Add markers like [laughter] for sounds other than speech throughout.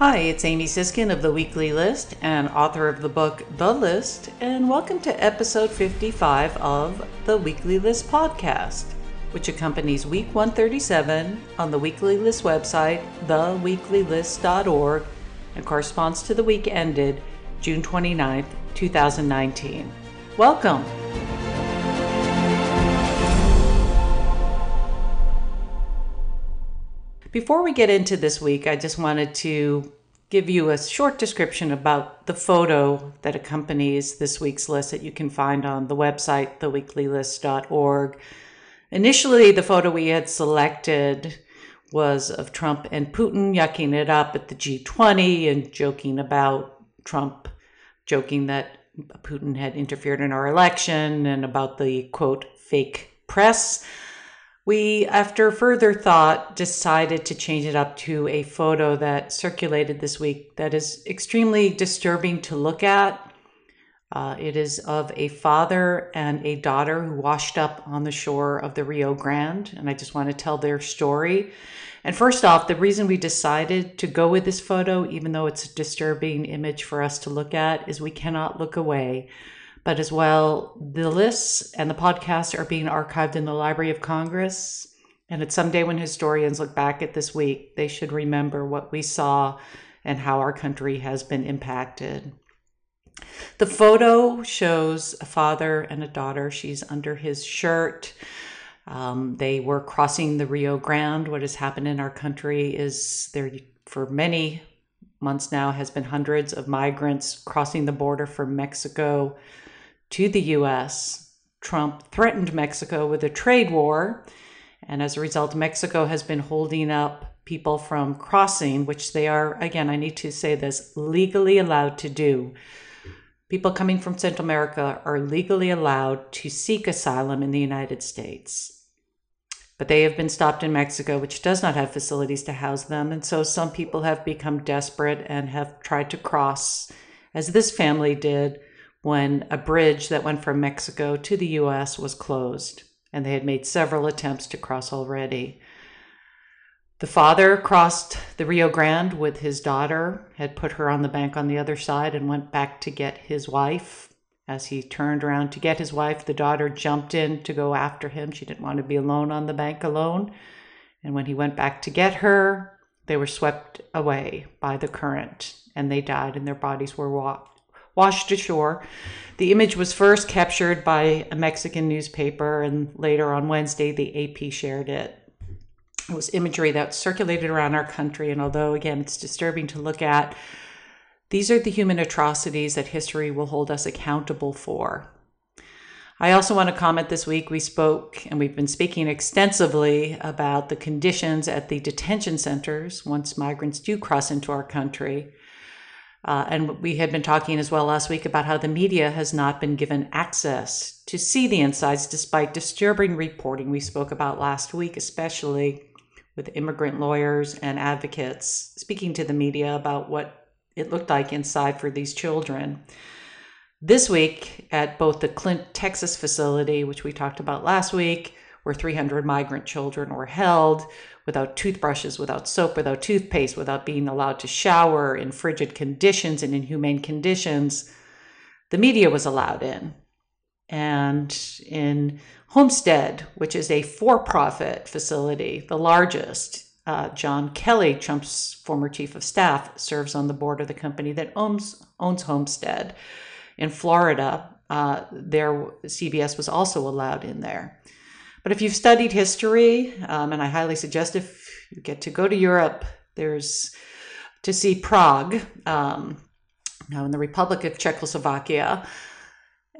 Hi, it's Amy Siskind of The Weekly List and author of the book The List, and welcome to episode 55 of the Weekly List podcast, which accompanies week 137 on the Weekly List website, theweeklylist.org, and corresponds to the week ended June 29th, 2019. Welcome! Before we get into this week, I just wanted to give you a short description about the photo that accompanies this week's list that you can find on the website, theweeklylist.org. Initially, the photo we had selected was of Trump and Putin yucking it up at the G20 and joking about Trump, joking that Putin had interfered in our election and about the quote, fake press. We, after further thought, decided to change it up to a photo that circulated this week that is extremely disturbing to look at. Uh, it is of a father and a daughter who washed up on the shore of the Rio Grande, and I just want to tell their story. And first off, the reason we decided to go with this photo, even though it's a disturbing image for us to look at, is we cannot look away but as well, the lists and the podcasts are being archived in the Library of Congress. And it's someday when historians look back at this week, they should remember what we saw and how our country has been impacted. The photo shows a father and a daughter. She's under his shirt. Um, they were crossing the Rio Grande. What has happened in our country is there, for many months now, has been hundreds of migrants crossing the border from Mexico to the US. Trump threatened Mexico with a trade war. And as a result, Mexico has been holding up people from crossing, which they are, again, I need to say this, legally allowed to do. People coming from Central America are legally allowed to seek asylum in the United States. But they have been stopped in Mexico, which does not have facilities to house them. And so some people have become desperate and have tried to cross, as this family did, when a bridge that went from Mexico to the US was closed, and they had made several attempts to cross already. The father crossed the Rio Grande with his daughter, had put her on the bank on the other side, and went back to get his wife. As he turned around to get his wife, the daughter jumped in to go after him. She didn't want to be alone on the bank alone. And when he went back to get her, they were swept away by the current and they died, and their bodies were walked washed ashore. The image was first captured by a Mexican newspaper, and later on Wednesday, the AP shared it. It was imagery that circulated around our country, and although, again, it's disturbing to look at, these are the human atrocities that history will hold us accountable for. I also want to comment this week we spoke and we've been speaking extensively about the conditions at the detention centers once migrants do cross into our country. Uh, and we had been talking as well last week about how the media has not been given access to see the insides despite disturbing reporting we spoke about last week, especially with immigrant lawyers and advocates speaking to the media about what it looked like inside for these children. This week, at both the Clint, Texas facility, which we talked about last week, where 300 migrant children were held, without toothbrushes, without soap, without toothpaste, without being allowed to shower in frigid conditions and inhumane conditions, the media was allowed in. And in Homestead, which is a for profit facility, the largest, uh, John Kelly, Trump's former chief of staff, serves on the board of the company that owns, owns Homestead. In Florida, uh, there CBS was also allowed in there. But if you've studied history, um, and I highly suggest if you get to go to Europe, there's to see Prague, um, now in the Republic of Czechoslovakia.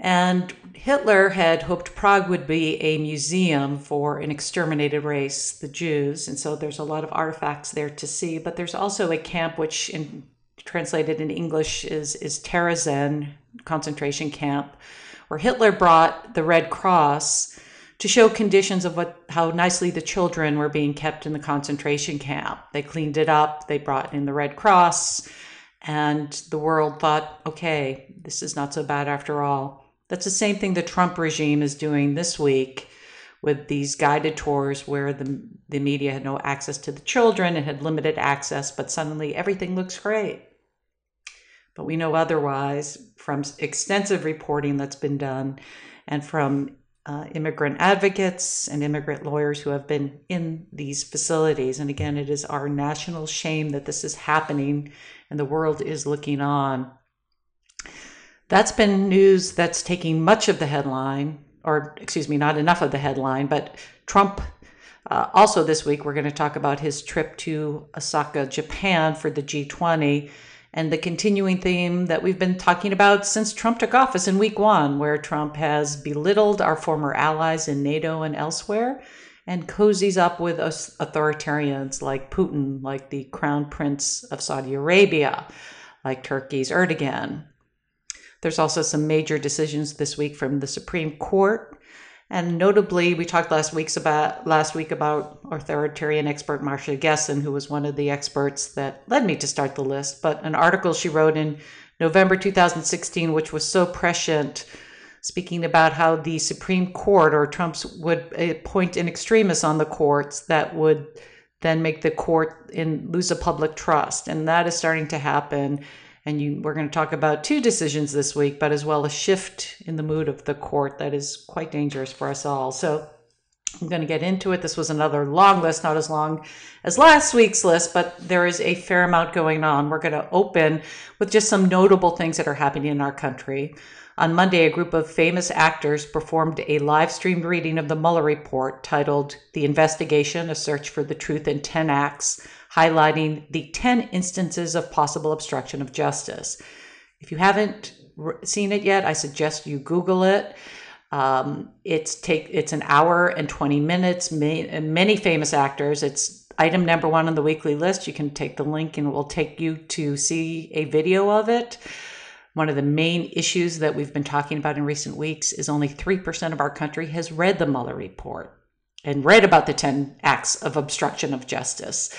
And Hitler had hoped Prague would be a museum for an exterminated race, the Jews. And so there's a lot of artifacts there to see. But there's also a camp which, in, translated in English, is, is Terezin concentration camp, where Hitler brought the Red Cross to show conditions of what how nicely the children were being kept in the concentration camp. They cleaned it up, they brought in the Red Cross, and the world thought, okay, this is not so bad after all. That's the same thing the Trump regime is doing this week with these guided tours where the, the media had no access to the children and had limited access, but suddenly everything looks great. But we know otherwise from extensive reporting that's been done and from uh, immigrant advocates and immigrant lawyers who have been in these facilities. And again, it is our national shame that this is happening and the world is looking on. That's been news that's taking much of the headline, or excuse me, not enough of the headline, but Trump. Uh, also, this week, we're going to talk about his trip to Osaka, Japan for the G20 and the continuing theme that we've been talking about since Trump took office in week one, where Trump has belittled our former allies in NATO and elsewhere and cozies up with authoritarians like Putin, like the Crown Prince of Saudi Arabia, like Turkey's Erdogan. There's also some major decisions this week from the Supreme Court and notably, we talked last week's about last week about authoritarian expert Masha Gessen, who was one of the experts that led me to start the list. But an article she wrote in November 2016, which was so prescient, speaking about how the Supreme Court or Trump's would appoint an extremist on the courts that would then make the court in lose a public trust, and that is starting to happen and you, we're going to talk about two decisions this week, but as well a shift in the mood of the court that is quite dangerous for us all. So I'm going to get into it. This was another long list, not as long as last week's list, but there is a fair amount going on. We're going to open with just some notable things that are happening in our country. On Monday, a group of famous actors performed a live streamed reading of the Mueller report titled The Investigation A Search for the Truth in 10 Acts highlighting the 10 instances of possible obstruction of justice. If you haven't seen it yet, I suggest you Google it. Um, it's take it's an hour and 20 minutes. Many, many famous actors. It's item number one on the weekly list. You can take the link and it will take you to see a video of it. One of the main issues that we've been talking about in recent weeks is only 3% of our country has read the Mueller report and read about the 10 acts of obstruction of justice.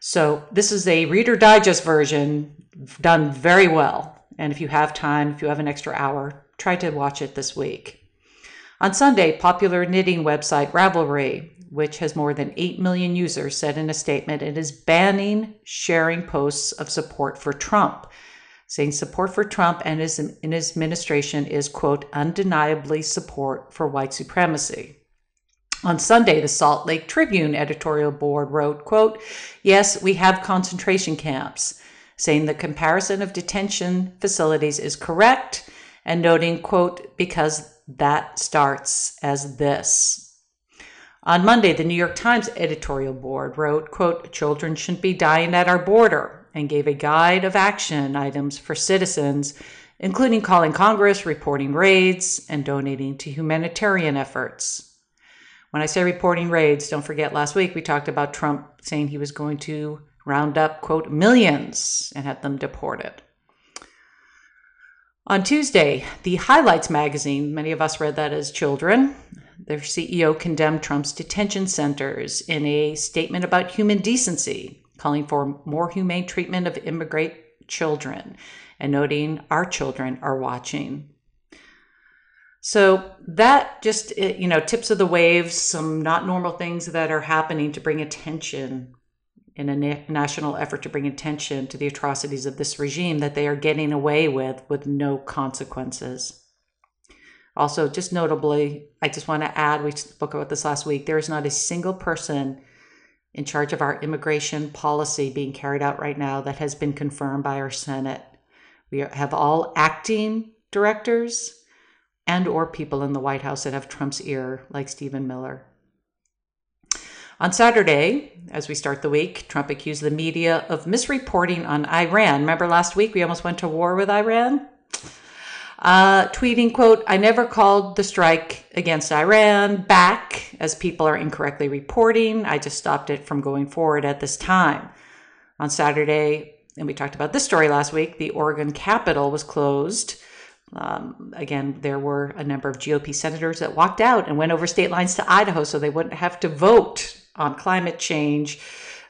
So this is a Reader Digest version done very well. And if you have time, if you have an extra hour, try to watch it this week. On Sunday, popular knitting website Ravelry, which has more than 8 million users, said in a statement it is banning sharing posts of support for Trump, saying support for Trump and his, in his administration is, quote, undeniably support for white supremacy. On Sunday, the Salt Lake Tribune editorial board wrote, quote, Yes, we have concentration camps, saying the comparison of detention facilities is correct, and noting, quote, because that starts as this. On Monday, the New York Times editorial board wrote, quote, Children shouldn't be dying at our border, and gave a guide of action items for citizens, including calling Congress, reporting raids, and donating to humanitarian efforts. When I say reporting raids, don't forget last week we talked about Trump saying he was going to round up, quote, millions and have them deported. On Tuesday, the Highlights magazine, many of us read that as children, their CEO condemned Trump's detention centers in a statement about human decency, calling for more humane treatment of immigrant children and noting our children are watching. So that just, eh, you know, tips of the waves, some not normal things that are happening to bring attention in a na- national effort to bring attention to the atrocities of this regime that they are getting away with with no consequences. Also, just notably, I just want to add, we spoke about this last week, there is not a single person in charge of our immigration policy being carried out right now that has been confirmed by our Senate. We have all acting directors and or people in the White House that have Trump's ear, like Stephen Miller. On Saturday, as we start the week, Trump accused the media of misreporting on Iran. Remember last week we almost went to war with Iran? Uh, tweeting, quote, I never called the strike against Iran back, as people are incorrectly reporting. I just stopped it from going forward at this time. On Saturday, and we talked about this story last week, the Oregon Capitol was closed um, again, there were a number of GOP senators that walked out and went over state lines to Idaho so they wouldn't have to vote on climate change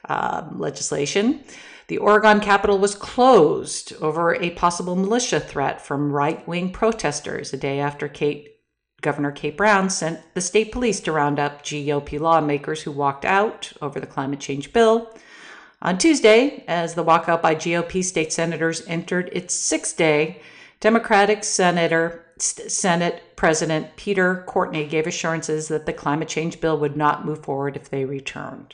um, legislation. The Oregon Capitol was closed over a possible militia threat from right wing protesters a day after Kate Governor Kate Brown sent the state police to round up GOP lawmakers who walked out over the climate change bill. On Tuesday, as the walkout by GOP state senators entered its sixth day, Democratic Senator Senate President Peter Courtney gave assurances that the climate change bill would not move forward if they returned.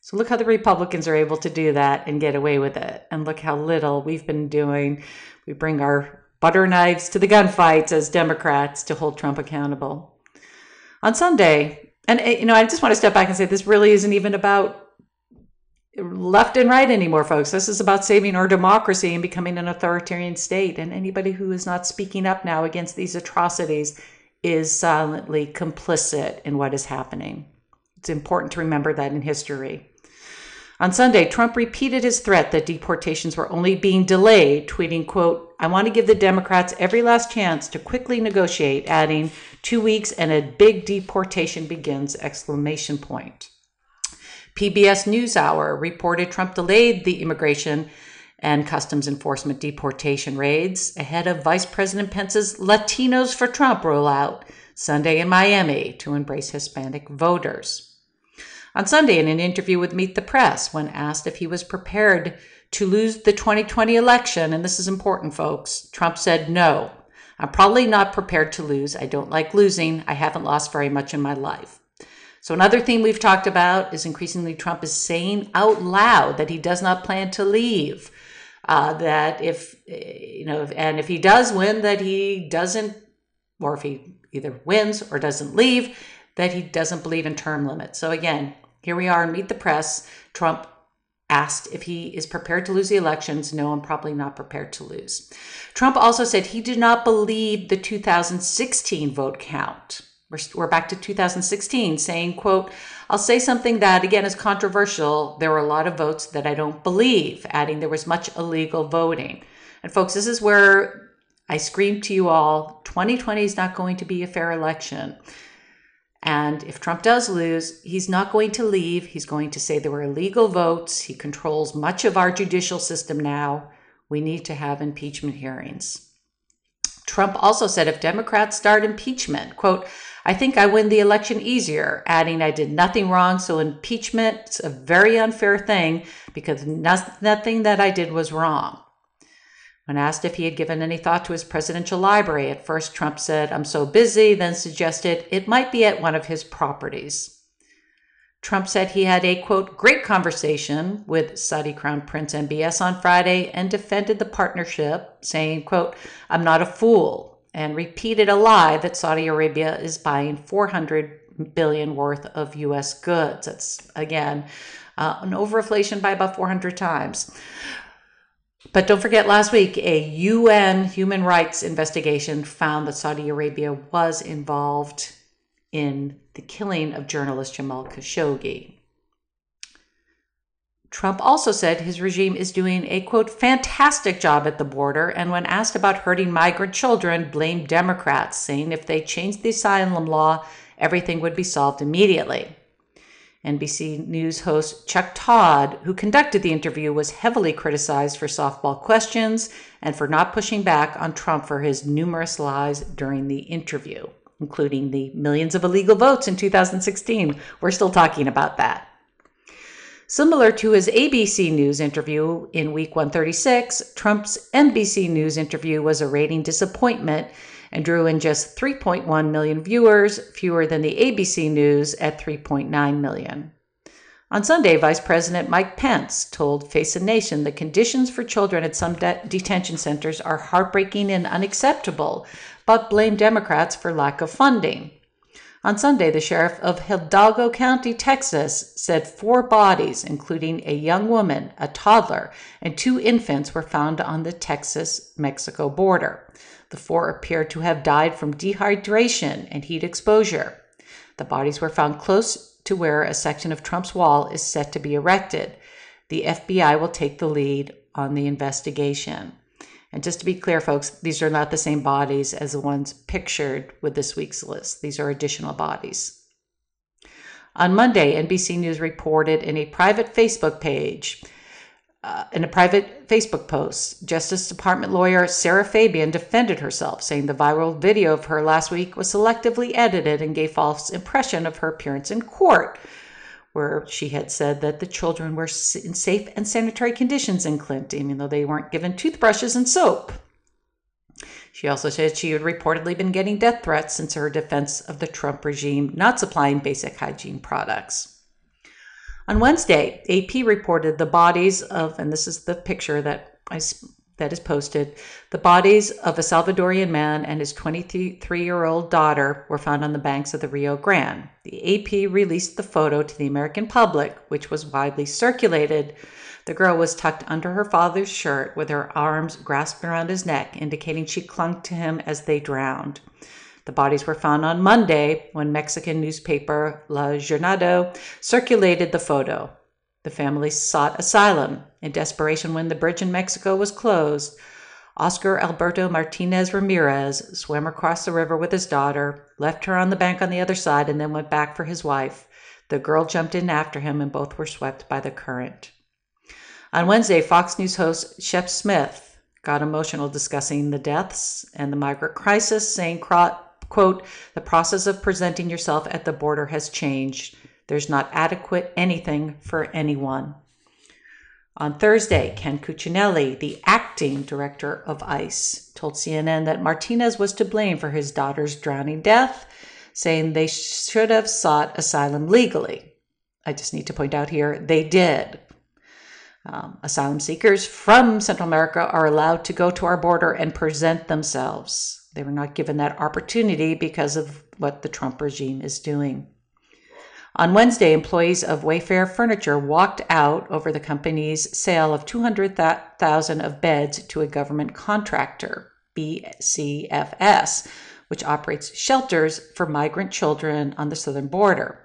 So look how the Republicans are able to do that and get away with it. And look how little we've been doing. We bring our butter knives to the gunfights as Democrats to hold Trump accountable. On Sunday, and eh, you know, I just want to step back and say this really isn't even about left and right anymore, folks. This is about saving our democracy and becoming an authoritarian state. And anybody who is not speaking up now against these atrocities is silently complicit in what is happening. It's important to remember that in history. On Sunday, Trump repeated his threat that deportations were only being delayed, tweeting, quote, I want to give the Democrats every last chance to quickly negotiate, adding, two weeks and a big deportation begins, exclamation point. PBS NewsHour reported Trump delayed the immigration and customs enforcement deportation raids ahead of Vice President Pence's Latinos for Trump rollout Sunday in Miami to embrace Hispanic voters. On Sunday, in an interview with Meet the Press, when asked if he was prepared to lose the 2020 election, and this is important, folks, Trump said, No, I'm probably not prepared to lose. I don't like losing. I haven't lost very much in my life. So, another theme we've talked about is increasingly Trump is saying out loud that he does not plan to leave. Uh, that if, you know, and if he does win, that he doesn't, or if he either wins or doesn't leave, that he doesn't believe in term limits. So, again, here we are, in meet the press. Trump asked if he is prepared to lose the elections. No, I'm probably not prepared to lose. Trump also said he did not believe the 2016 vote count. We're, we're back to 2016 saying, quote, I'll say something that again is controversial. There were a lot of votes that I don't believe, adding there was much illegal voting. And folks, this is where I scream to you all 2020 is not going to be a fair election. And if Trump does lose, he's not going to leave. He's going to say there were illegal votes. He controls much of our judicial system now. We need to have impeachment hearings. Trump also said if Democrats start impeachment, quote, I think I win the election easier, adding I did nothing wrong, so impeachment's a very unfair thing because nothing that I did was wrong. When asked if he had given any thought to his presidential library, at first Trump said, I'm so busy, then suggested it might be at one of his properties. Trump said he had a quote, great conversation with Saudi Crown Prince MBS on Friday and defended the partnership, saying, quote, I'm not a fool, and repeated a lie that Saudi Arabia is buying 400 billion worth of US goods. That's again uh, an overinflation by about 400 times. But don't forget, last week, a UN human rights investigation found that Saudi Arabia was involved in the killing of journalist Jamal Khashoggi. Trump also said his regime is doing a quote fantastic job at the border and when asked about hurting migrant children blamed Democrats saying if they changed the asylum law everything would be solved immediately. NBC News host Chuck Todd, who conducted the interview, was heavily criticized for softball questions and for not pushing back on Trump for his numerous lies during the interview, including the millions of illegal votes in 2016. We're still talking about that. Similar to his ABC News interview in week 136, Trump's NBC News interview was a rating disappointment and drew in just 3.1 million viewers, fewer than the ABC News at 3.9 million. On Sunday, Vice President Mike Pence told Face the Nation the conditions for children at some de- detention centers are heartbreaking and unacceptable, but blamed Democrats for lack of funding. On Sunday, the sheriff of Hidalgo County, Texas, said four bodies, including a young woman, a toddler, and two infants, were found on the Texas Mexico border. The four appear to have died from dehydration and heat exposure. The bodies were found close to where a section of Trump's wall is set to be erected. The FBI will take the lead on the investigation. And just to be clear, folks, these are not the same bodies as the ones pictured with this week's list. These are additional bodies. On Monday, NBC News reported in a private Facebook page uh, in a private Facebook post, Justice Department lawyer Sarah Fabian defended herself, saying the viral video of her last week was selectively edited and gave false impression of her appearance in court, where she had said that the children were in safe and sanitary conditions in Clint, even though they weren't given toothbrushes and soap. She also said she had reportedly been getting death threats since her defense of the Trump regime not supplying basic hygiene products. On Wednesday, AP reported the bodies of, and this is the picture that I that is posted. The bodies of a Salvadorian man and his 23 year old daughter were found on the banks of the Rio Grande. The AP released the photo to the American public, which was widely circulated. The girl was tucked under her father's shirt with her arms grasped around his neck, indicating she clung to him as they drowned. The bodies were found on Monday when Mexican newspaper La Jornada circulated the photo. The family sought asylum in desperation when the bridge in Mexico was closed. Oscar Alberto Martinez Ramirez swam across the river with his daughter, left her on the bank on the other side, and then went back for his wife. The girl jumped in after him, and both were swept by the current. On Wednesday, Fox News host Shep Smith got emotional discussing the deaths and the migrant crisis, saying, quote, the process of presenting yourself at the border has changed. There's not adequate anything for anyone. On Thursday, Ken Cuccinelli, the acting director of ICE, told CNN that Martinez was to blame for his daughter's drowning death, saying they should have sought asylum legally. I just need to point out here they did. Um, asylum seekers from Central America are allowed to go to our border and present themselves. They were not given that opportunity because of what the Trump regime is doing. On Wednesday, employees of Wayfair Furniture walked out over the company's sale of 200,000 of beds to a government contractor, BCFS, which operates shelters for migrant children on the southern border.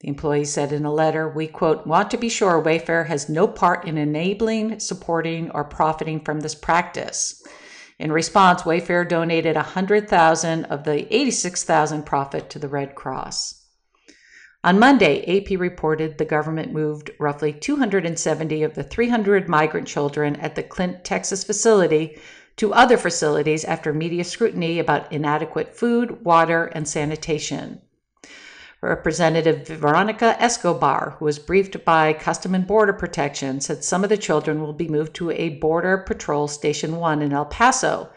The employees said in a letter, we quote, want to be sure Wayfair has no part in enabling, supporting, or profiting from this practice. In response, Wayfair donated 100,000 of the 86,000 profit to the Red Cross. On Monday, AP reported the government moved roughly 270 of the 300 migrant children at the Clint, Texas facility to other facilities after media scrutiny about inadequate food, water, and sanitation. Representative Veronica Escobar, who was briefed by Custom and Border Protection, said some of the children will be moved to a Border Patrol Station 1 in El Paso.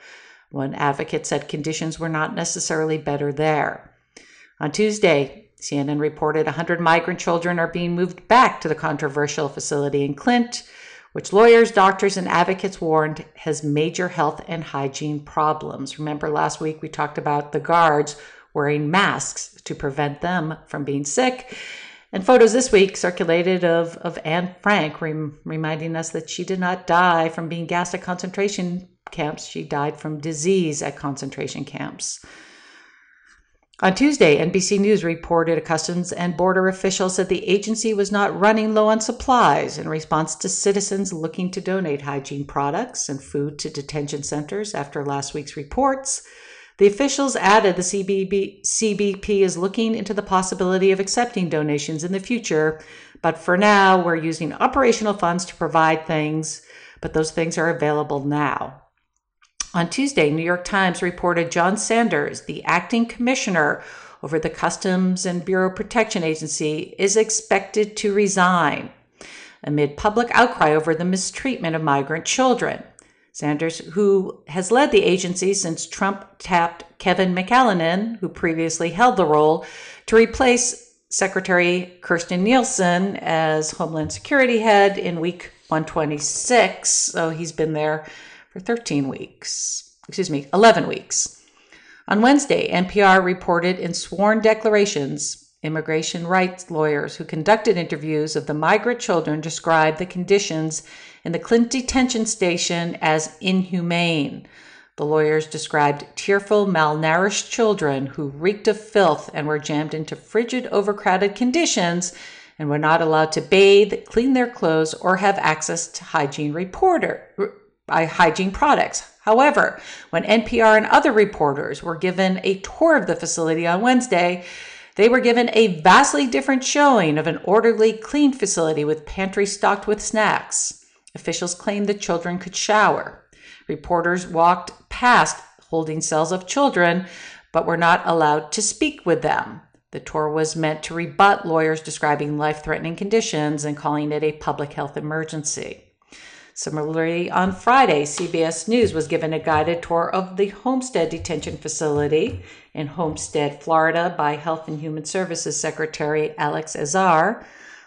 One advocate said conditions were not necessarily better there. On Tuesday, CNN reported 100 migrant children are being moved back to the controversial facility in Clint, which lawyers, doctors, and advocates warned has major health and hygiene problems. Remember, last week we talked about the guards wearing masks to prevent them from being sick. And photos this week circulated of, of Anne Frank, rem- reminding us that she did not die from being gassed at concentration camps. She died from disease at concentration camps. On Tuesday, NBC News reported Customs and Border officials said the agency was not running low on supplies in response to citizens looking to donate hygiene products and food to detention centers after last week's reports. The officials added the CBB, CBP is looking into the possibility of accepting donations in the future, but for now, we're using operational funds to provide things, but those things are available now. On Tuesday, New York Times reported John Sanders, the acting commissioner over the Customs and Bureau Protection Agency, is expected to resign amid public outcry over the mistreatment of migrant children. Sanders, who has led the agency since Trump tapped Kevin McAleenan, who previously held the role, to replace Secretary Kirstjen Nielsen as Homeland Security head in week 126. So he's been there for 13 weeks, excuse me, 11 weeks. On Wednesday, NPR reported in sworn declarations immigration rights lawyers who conducted interviews of the migrant children described the conditions in the Clint detention station as inhumane. The lawyers described tearful, malnourished children who reeked of filth and were jammed into frigid, overcrowded conditions and were not allowed to bathe, clean their clothes, or have access to hygiene reporter, by hygiene products. However, when NPR and other reporters were given a tour of the facility on Wednesday, they were given a vastly different showing of an orderly, clean facility with pantry stocked with snacks. Officials claimed the children could shower. Reporters walked past holding cells of children, but were not allowed to speak with them. The tour was meant to rebut lawyers describing life threatening conditions and calling it a public health emergency. Similarly, on Friday, CBS News was given a guided tour of the Homestead Detention Facility in Homestead, Florida, by Health and Human Services Secretary Alex Azar.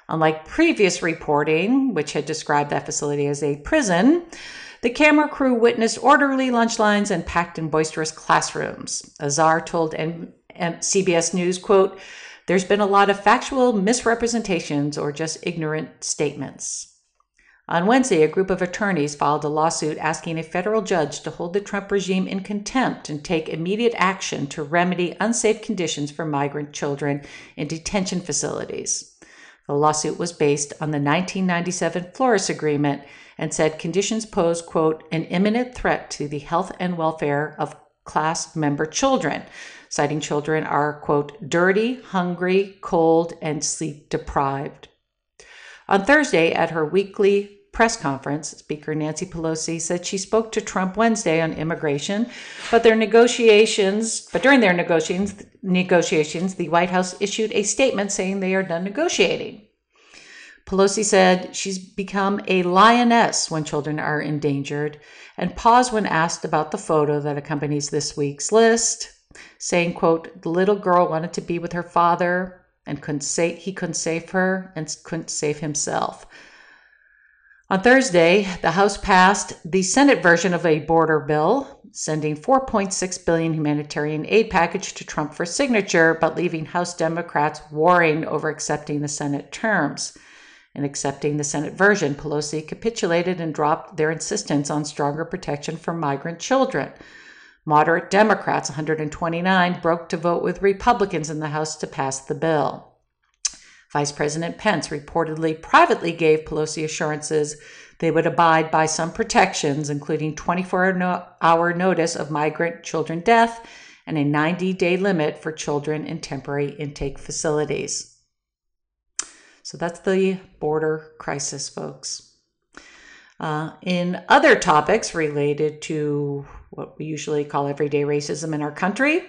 Unlike previous reporting, which had described that facility as a prison, the camera crew witnessed orderly lunch lines and packed and boisterous classrooms. Azar told N- N- CBS News, quote, there's been a lot of factual misrepresentations or just ignorant statements. On Wednesday, a group of attorneys filed a lawsuit asking a federal judge to hold the Trump regime in contempt and take immediate action to remedy unsafe conditions for migrant children in detention facilities. The lawsuit was based on the 1997 Flores Agreement and said conditions pose, quote, an imminent threat to the health and welfare of class member children, citing children are, quote, dirty, hungry, cold, and sleep deprived. On Thursday, at her weekly press conference, Speaker Nancy Pelosi said she spoke to Trump Wednesday on immigration, but their negotiations, but during their negotiations, negotiations, the White House issued a statement saying they are done negotiating. Pelosi said she's become a lioness when children are endangered and paused when asked about the photo that accompanies this week's list, saying, quote, the little girl wanted to be with her father and couldn't say he couldn't save her and couldn't save himself. On Thursday, the House passed the Senate version of a border bill, sending 4.6 billion humanitarian aid package to Trump for signature, but leaving House Democrats warring over accepting the Senate terms. In accepting the Senate version, Pelosi capitulated and dropped their insistence on stronger protection for migrant children. Moderate Democrats, 129, broke to vote with Republicans in the House to pass the bill. Vice President Pence reportedly privately gave Pelosi assurances they would abide by some protections, including 24 hour notice of migrant children death and a 90 day limit for children in temporary intake facilities. So that's the border crisis, folks. Uh, in other topics related to what we usually call everyday racism in our country,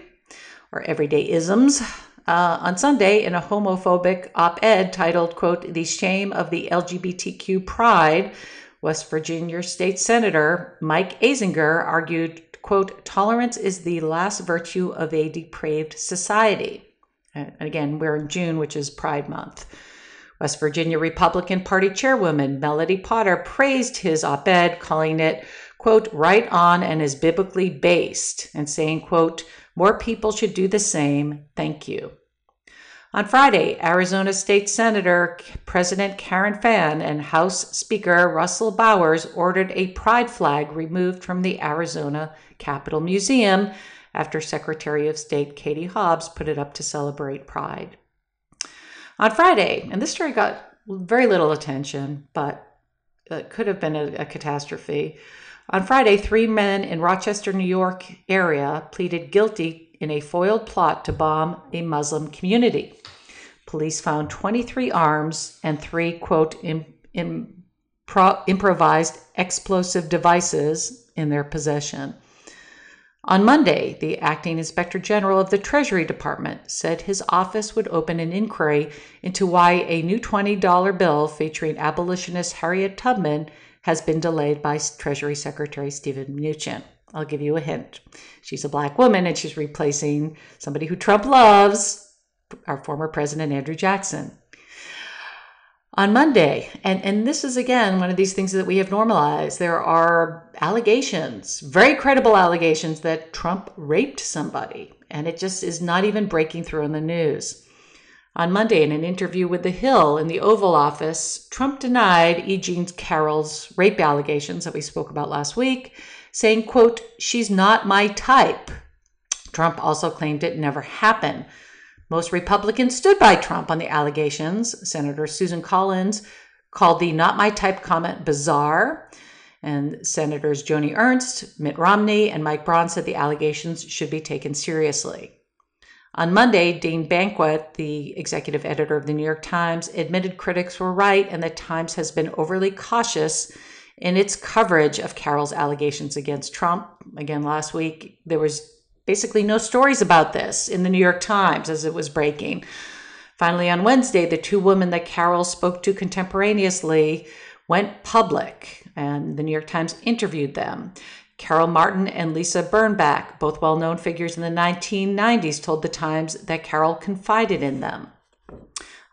or everyday isms, uh, on Sunday in a homophobic op ed titled, quote, The Shame of the LGBTQ Pride, West Virginia State Senator Mike Azinger argued, quote, tolerance is the last virtue of a depraved society. And again, we're in June, which is Pride Month. West Virginia Republican Party Chairwoman Melody Potter praised his op ed, calling it, quote, right on and is biblically based, and saying, quote, more people should do the same. Thank you. On Friday, Arizona State Senator President Karen Fann and House Speaker Russell Bowers ordered a pride flag removed from the Arizona Capitol Museum after Secretary of State Katie Hobbs put it up to celebrate Pride. On Friday, and this story got very little attention, but it could have been a, a catastrophe. On Friday, three men in Rochester, New York area pleaded guilty in a foiled plot to bomb a Muslim community. Police found 23 arms and three, quote, in improvised explosive devices in their possession. On Monday, the acting inspector general of the Treasury Department said his office would open an inquiry into why a new $20 bill featuring abolitionist Harriet Tubman has been delayed by Treasury Secretary Steven Mnuchin. I'll give you a hint. She's a black woman and she's replacing somebody who Trump loves, our former president, Andrew Jackson. On Monday, and, and this is again one of these things that we have normalized, there are allegations, very credible allegations, that Trump raped somebody. And it just is not even breaking through in the news. On Monday, in an interview with The Hill in the Oval Office, Trump denied E. Jean Carroll's rape allegations that we spoke about last week, saying, quote, she's not my type. Trump also claimed it never happened. Most Republicans stood by Trump on the allegations. Senator Susan Collins called the not my type comment bizarre. And Senators Joni Ernst, Mitt Romney, and Mike Braun said the allegations should be taken seriously. On Monday, Dean Baquet, the executive editor of the New York Times, admitted critics were right and that Times has been overly cautious in its coverage of Carroll's allegations against Trump. Again, last week, there was basically no stories about this in the New York Times as it was breaking. Finally, on Wednesday, the two women that Carroll spoke to contemporaneously went public, and the New York Times interviewed them. Carol Martin and Lisa Birnbach, both well known figures in the 1990s, told The Times that Carroll confided in them.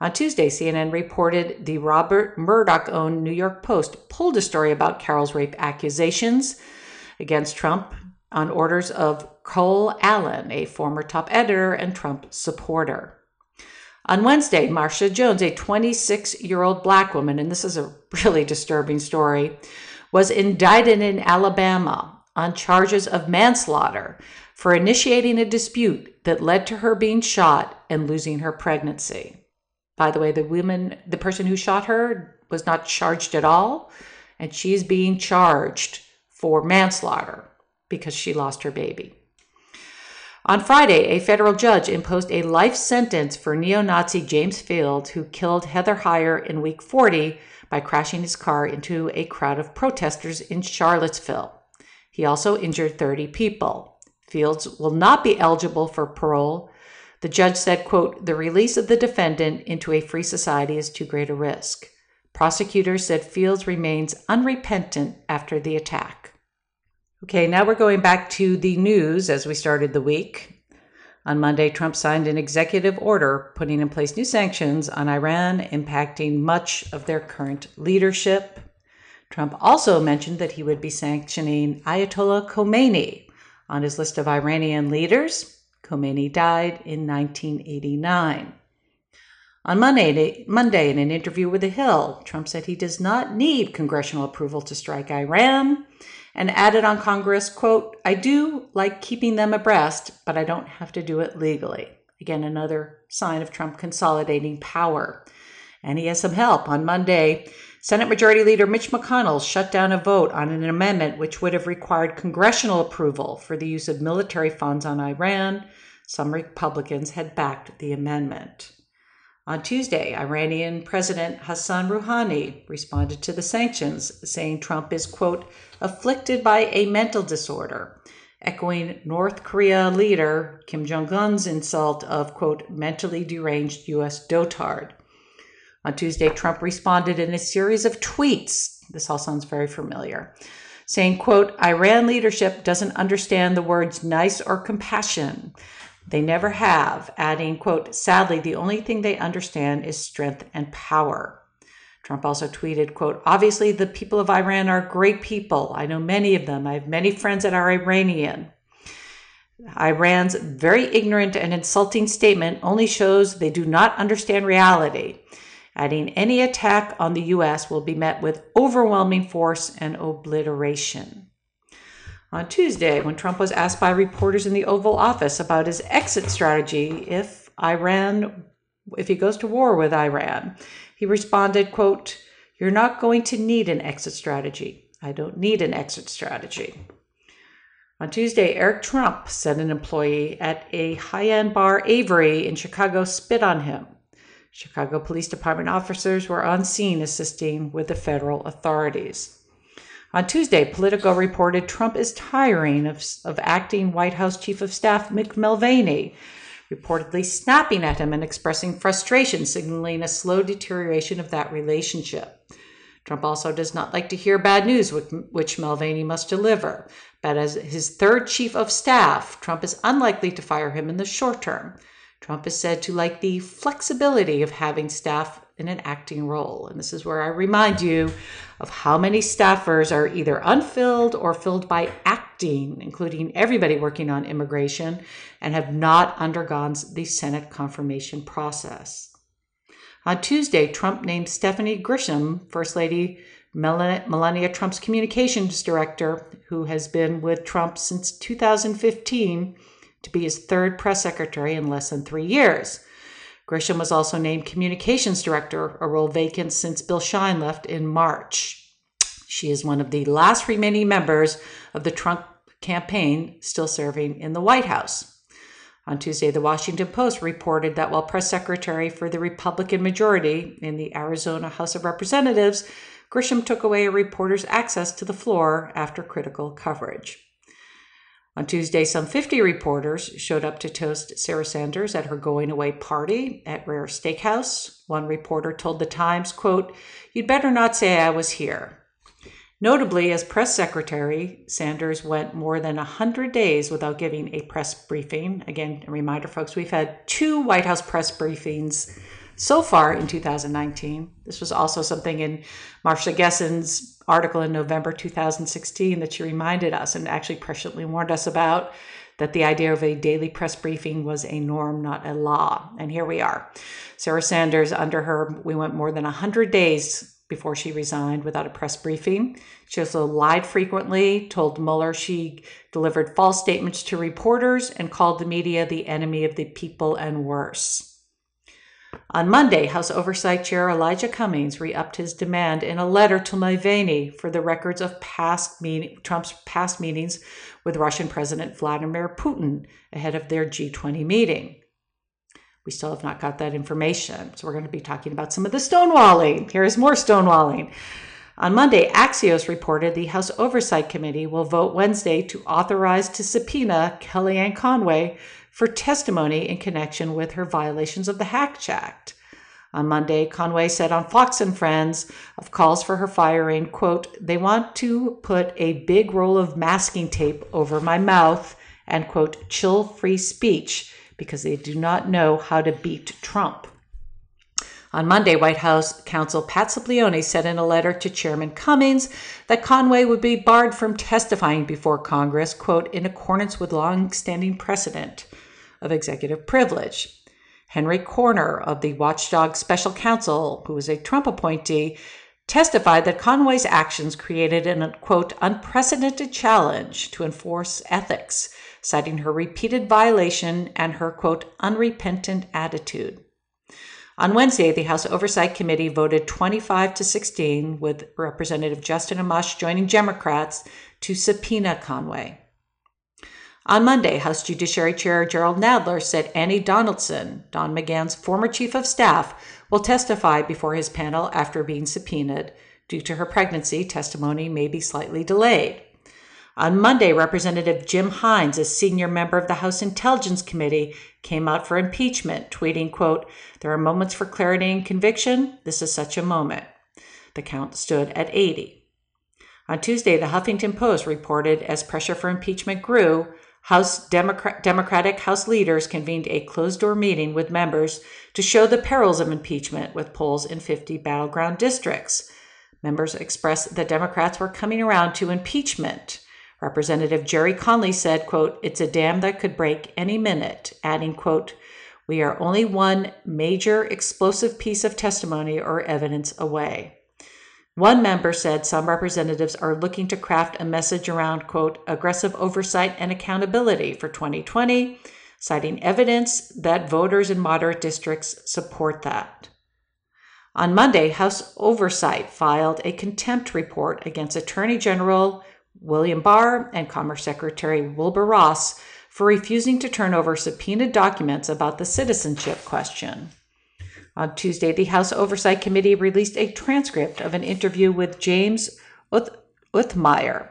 On Tuesday, CNN reported the Rupert Murdoch owned New York Post pulled a story about Carroll's rape accusations against Trump on orders of Col Allan, a former top editor and Trump supporter. On Wednesday, Marshae Jones, a 26 year old black woman, and this is a really disturbing story, was indicted in Alabama on charges of manslaughter for initiating a dispute that led to her being shot and losing her pregnancy. By the way, the woman, the person who shot her was not charged at all, and she's being charged for manslaughter because she lost her baby. On Friday, a federal judge imposed a life sentence for neo Nazi James Fields, who killed Heather Heyer in week 40 by crashing his car into a crowd of protesters in Charlottesville. He also injured 30 people. Fields will not be eligible for parole. The judge said, quote, the release of the defendant into a free society is too great a risk. Prosecutors said Fields remains unrepentant after the attack. Okay, now we're going back to the news as we started the week. On Monday, Trump signed an executive order putting in place new sanctions on Iran, impacting much of their current leadership. Trump also mentioned that he would be sanctioning Ayatollah Khomeini on his list of Iranian leaders. Khomeini died in 1989. On Monday, Monday, in an interview with The Hill, Trump said he does not need congressional approval to strike Iran and added on Congress, quote, I do like keeping them abreast, but I don't have to do it legally. Again, another sign of Trump consolidating power. And he has some help. On Monday, Senate Majority Leader Mitch McConnell shut down a vote on an amendment which would have required congressional approval for the use of military funds on Iran. Some Republicans had backed the amendment. On Tuesday, Iranian President Hassan Rouhani responded to the sanctions, saying Trump is, quote, afflicted by a mental disorder, echoing North Korea leader Kim Jong un's insult of, quote, mentally deranged U.S. dotard. On Tuesday, Trump responded in a series of tweets. This all sounds very familiar. Saying, quote, Iran leadership doesn't understand the words nice or compassion. They never have, adding, quote, sadly, the only thing they understand is strength and power. Trump also tweeted, quote, obviously the people of Iran are great people. I know many of them. I have many friends that are Iranian. Iran's very ignorant and insulting statement only shows they do not understand reality. Adding any attack on the U.S. will be met with overwhelming force and obliteration. On Tuesday, when Trump was asked by reporters in the Oval Office about his exit strategy if Iran, if he goes to war with Iran, he responded, quote, You're not going to need an exit strategy. I don't need an exit strategy. On Tuesday, Eric Trump said an employee at a high end bar, Aviary, in Chicago, spit on him. Chicago Police Department officers were on scene assisting with the federal authorities. On Tuesday, Politico reported Trump is tiring of, of acting White House Chief of Staff Mick Mulvaney, reportedly snapping at him and expressing frustration, signaling a slow deterioration of that relationship. Trump also does not like to hear bad news, which, Mulvaney must deliver. But as his third chief of staff, Trump is unlikely to fire him in the short term. Trump is said to like the flexibility of having staff in an acting role. And this is where I remind you of how many staffers are either unfilled or filled by acting, including everybody working on immigration, and have not undergone the Senate confirmation process. On Tuesday, Trump named Stephanie Grisham, First Lady Melania Trump's communications director, who has been with Trump since 2015, to be his third press secretary in less than three years. Grisham was also named communications director, a role vacant since Bill Shine left in March. She is one of the last remaining members of the Trump campaign still serving in the White House. On Tuesday, the Washington Post reported that while press secretary for the Republican majority in the Arizona House of Representatives, Grisham took away a reporter's access to the floor after critical coverage. On Tuesday, some 50 reporters showed up to toast Sarah Sanders at her going away party at Rare Steakhouse. One reporter told the Times, quote, You'd better not say I was here. Notably, as press secretary, Sanders went more than 100 days without giving a press briefing. Again, a reminder, folks, we've had two White House press briefings so far in 2019. This was also something in Masha Gessen's article in November 2016 that she reminded us and actually presciently warned us about that the idea of a daily press briefing was a norm, not a law. And here we are. Sarah Sanders, under her, we went more than 100 days before she resigned without a press briefing. She also lied frequently, told Mueller she delivered false statements to reporters, and called the media the enemy of the people and worse. On Monday, House Oversight Chair Elijah Cummings re upped his demand in a letter to Mulvaney for the records of past Trump's past meetings with Russian President Vladimir Putin ahead of their G20 meeting. We still have not got that information. So we're going to be talking about some of the stonewalling. Here's more stonewalling. On Monday, Axios reported the House Oversight Committee will vote Wednesday to authorize to subpoena Kellyanne Conway for testimony in connection with her violations of the Hatch Act. On Monday, Conway said on Fox and Friends of calls for her firing, quote, they want to put a big roll of masking tape over my mouth and, quote, chill free speech because they do not know how to beat Trump. On Monday, White House counsel Pat Cipollone said in a letter to Chairman Cummings that Conway would be barred from testifying before Congress, quote, in accordance with long-standing precedent of executive privilege. Henry Kerner of the Watchdog Special Counsel, who was a Trump appointee, testified that Conway's actions created an, quote, unprecedented challenge to enforce ethics citing her repeated violation and her, quote, unrepentant attitude. On Wednesday, the House Oversight Committee voted 25 to 16, with Representative Justin Amash joining Democrats to subpoena Conway. On Monday, House Judiciary Chair Jerrold Nadler said Annie Donaldson, Don McGahn's former chief of staff, will testify before his panel after being subpoenaed. Due to her pregnancy, testimony may be slightly delayed. On Monday, Representative Jim Himes, a senior member of the House Intelligence Committee, came out for impeachment, tweeting, quote, There are moments for clarity and conviction. This is such a moment. The count stood at 80. On Tuesday, the Huffington Post reported as pressure for impeachment grew, House Democrat, Democratic House leaders convened a closed door meeting with members to show the perils of impeachment with polls in 50 battleground districts. Members expressed that Democrats were coming around to impeachment. Representative Gerry Connolly said, quote, it's a dam that could break any minute, adding, quote, we are only one major explosive piece of testimony or evidence away. One member said some representatives are looking to craft a message around, quote, aggressive oversight and accountability for 2020, citing evidence that voters in moderate districts support that. On Monday, House Oversight filed a contempt report against Attorney General William Barr and Commerce Secretary Wilbur Ross for refusing to turn over subpoenaed documents about the citizenship question. On Tuesday, the House Oversight Committee released a transcript of an interview with James Uth- Uthmeier,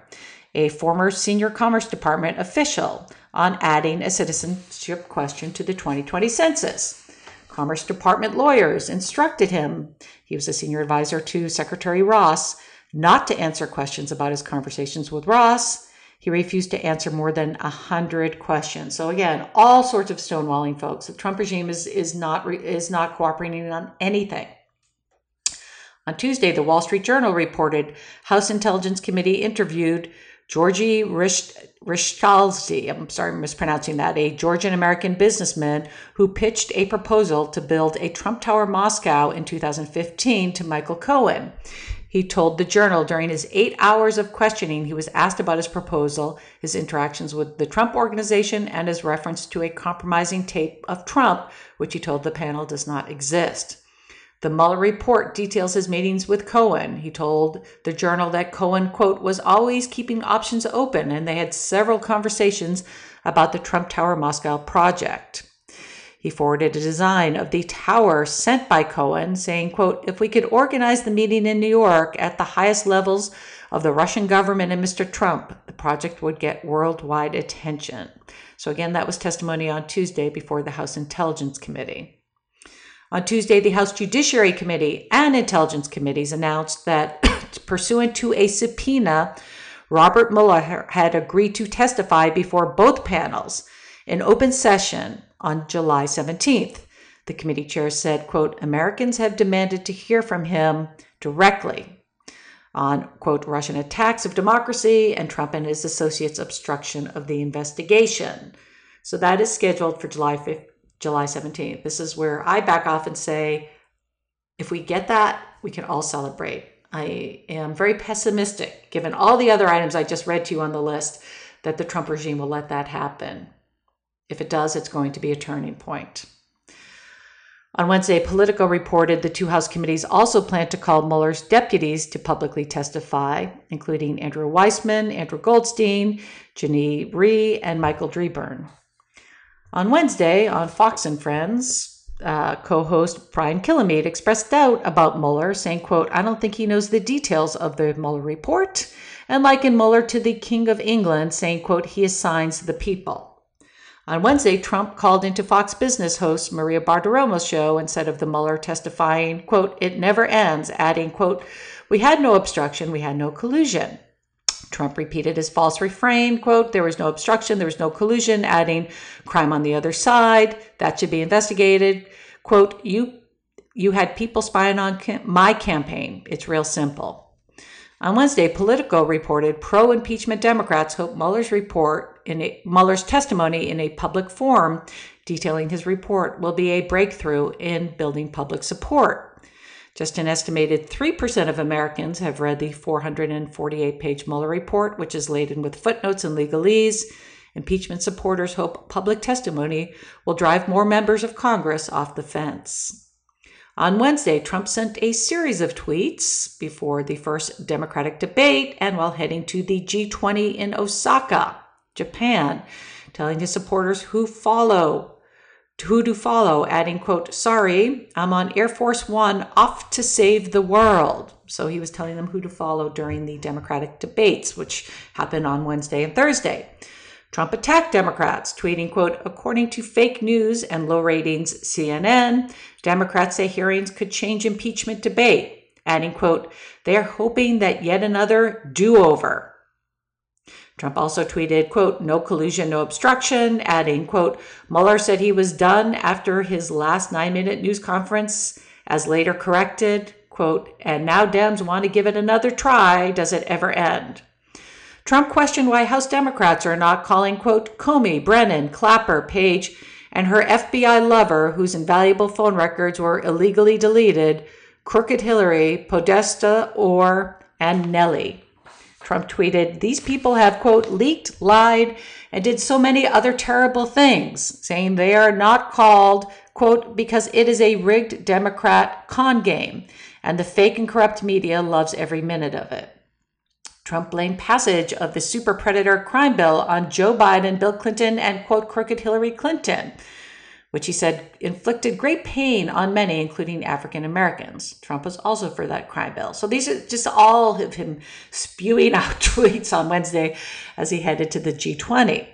a former senior Commerce Department official, on adding a citizenship question to the 2020 census. Commerce Department lawyers instructed him, he was a senior advisor to Secretary Ross, not to answer questions about his conversations with Ross. He refused to answer more than a hundred questions. So again, all sorts of stonewalling, folks. The Trump regime is is not is not cooperating on anything. On Tuesday, the Wall Street Journal reported House Intelligence Committee interviewed Georgi Rishtalsky, I'm sorry, I'm mispronouncing that, a Georgian American businessman who pitched a proposal to build a Trump Tower Moscow in 2015 to Michael Cohen. He told the journal during his eight hours of questioning, he was asked about his proposal, his interactions with the Trump organization, and his reference to a compromising tape of Trump, which he told the panel does not exist. The Mueller report details his meetings with Cohen. He told the journal that Cohen, quote, was always keeping options open and they had several conversations about the Trump Tower Moscow project. He forwarded a design of the tower sent by Cohen, saying, quote, if we could organize the meeting in New York at the highest levels of the Russian government and Mr. Trump, the project would get worldwide attention. So again, that was testimony on Tuesday before the House Intelligence Committee. On Tuesday, the House Judiciary Committee and Intelligence Committees announced that, [clears throat] pursuant to a subpoena, Robert Mueller had agreed to testify before both panels in open session on July 17th. The committee chair said, quote, Americans have demanded to hear from him directly on, quote, Russian attacks of democracy and Trump and his associates' obstruction of the investigation. So that is scheduled for July 5th, July 17th. This is where I back off and say, if we get that, we can all celebrate. I am very pessimistic, given all the other items I just read to you on the list, that the Trump regime will let that happen. If it does, it's going to be a turning point. On Wednesday, Politico reported the two House committees also plan to call Mueller's deputies to publicly testify, including Andrew Weissmann, Andrew Goldstein, Jeannie Rhee, and Michael Dreeben. On Wednesday, on Fox and Friends, uh, co-host Brian Kilmeade expressed doubt about Mueller, saying, quote, I don't think he knows the details of the Mueller report, and likened Mueller to the King of England, saying, quote, he assigns the people. On Wednesday, Trump called into Fox Business host Maria Bartiromo's show instead of the Mueller testifying, quote, it never ends, adding, quote, we had no obstruction, we had no collusion. Trump repeated his false refrain, quote, there was no obstruction, there was no collusion, adding, crime on the other side, that should be investigated. Quote, you, you had people spying on my campaign. It's real simple. On Wednesday, Politico reported pro-impeachment Democrats hope Mueller's report in a, Mueller's testimony in a public forum detailing his report will be a breakthrough in building public support. Just an estimated 3% of Americans have read the 448 page Mueller report, which is laden with footnotes and legalese. Impeachment supporters hope public testimony will drive more members of Congress off the fence. On Wednesday, Trump sent a series of tweets before the first Democratic debate and while heading to the G20 in Osaka, Japan, telling his supporters who follow who to follow, adding, quote, sorry, I'm on Air Force One off to save the world. So he was telling them who to follow during the Democratic debates, which happened on Wednesday and Thursday. Trump attacked Democrats, tweeting, quote, according to fake news and low ratings CNN, Democrats say hearings could change impeachment debate, adding, quote, they are hoping that yet another do-over. Trump also tweeted, quote, no collusion, no obstruction, adding, quote, Mueller said he was done after his last nine-minute news conference, as later corrected, quote, and now Dems want to give it another try. Does it ever end? Trump questioned why House Democrats are not calling, quote, Comey, Brennan, Clapper, Page, and her FBI lover, whose invaluable phone records were illegally deleted, Crooked Hillary, Podesta, Ohr and Nellie. Trump tweeted, These people have, quote, leaked, lied, and did so many other terrible things, saying they are not called, quote, because it is a rigged Democrat con game, and the fake and corrupt media loves every minute of it. Trump blamed passage of the super predator crime bill on Joe Biden, Bill Clinton, and quote, crooked Hillary Clinton, which he said inflicted great pain on many, including African Americans. Trump was also for that crime bill. So these are just all of him spewing [laughs] out tweets on Wednesday as he headed to the G20.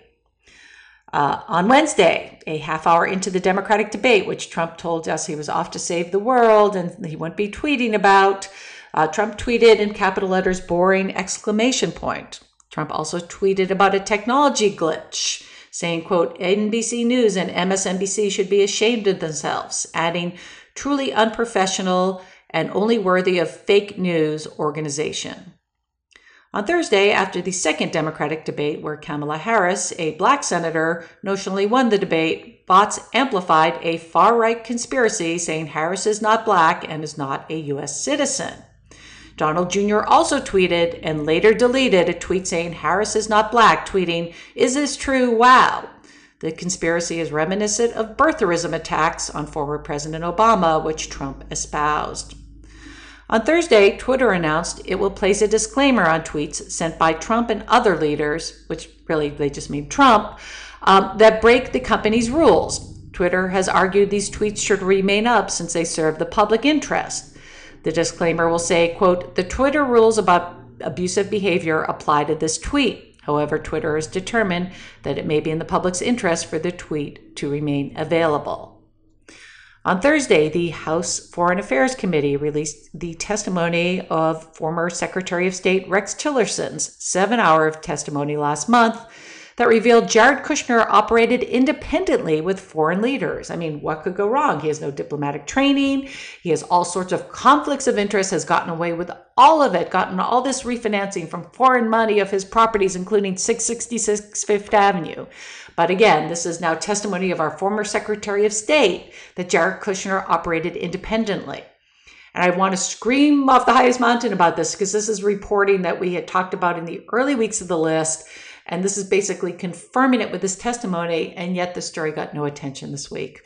Uh, on Wednesday, a half hour into the Democratic debate, which Trump told us he was off to save the world and he wouldn't be tweeting about, uh, Trump tweeted in capital letters, boring exclamation point. Trump also tweeted about a technology glitch, saying, quote, NBC News and MSNBC should be ashamed of themselves, adding, truly unprofessional and only worthy of fake news organization. On Thursday, after the second Democratic debate, where Kamala Harris, a black senator, notionally won the debate, bots amplified a far right conspiracy saying Harris is not black and is not a U.S. citizen. Donald Jr. also tweeted and later deleted a tweet saying Harris is not black, tweeting, Is this true? Wow. The conspiracy is reminiscent of birtherism attacks on former President Obama, which Trump espoused. On Thursday, Twitter announced it will place a disclaimer on tweets sent by Trump and other leaders, which really they just mean Trump, um, that break the company's rules. Twitter has argued these tweets should remain up since they serve the public interest. The disclaimer will say, quote, the Twitter rules about abusive behavior apply to this tweet. However, Twitter has determined that it may be in the public's interest for the tweet to remain available. On Thursday, the House Foreign Affairs Committee released the testimony of former Secretary of State Rex Tillerson's seven hour of testimony last month that revealed Jared Kushner operated independently with foreign leaders. I mean, what could go wrong? He has no diplomatic training. He has all sorts of conflicts of interest, has gotten away with all of it, gotten all this refinancing from foreign money of his properties, including 666 Fifth Avenue. But again, this is now testimony of our former Secretary of State that Jared Kushner operated independently. And I want to scream off the highest mountain about this because this is reporting that we had talked about in the early weeks of the list and this is basically confirming it with this testimony, and yet the story got no attention this week.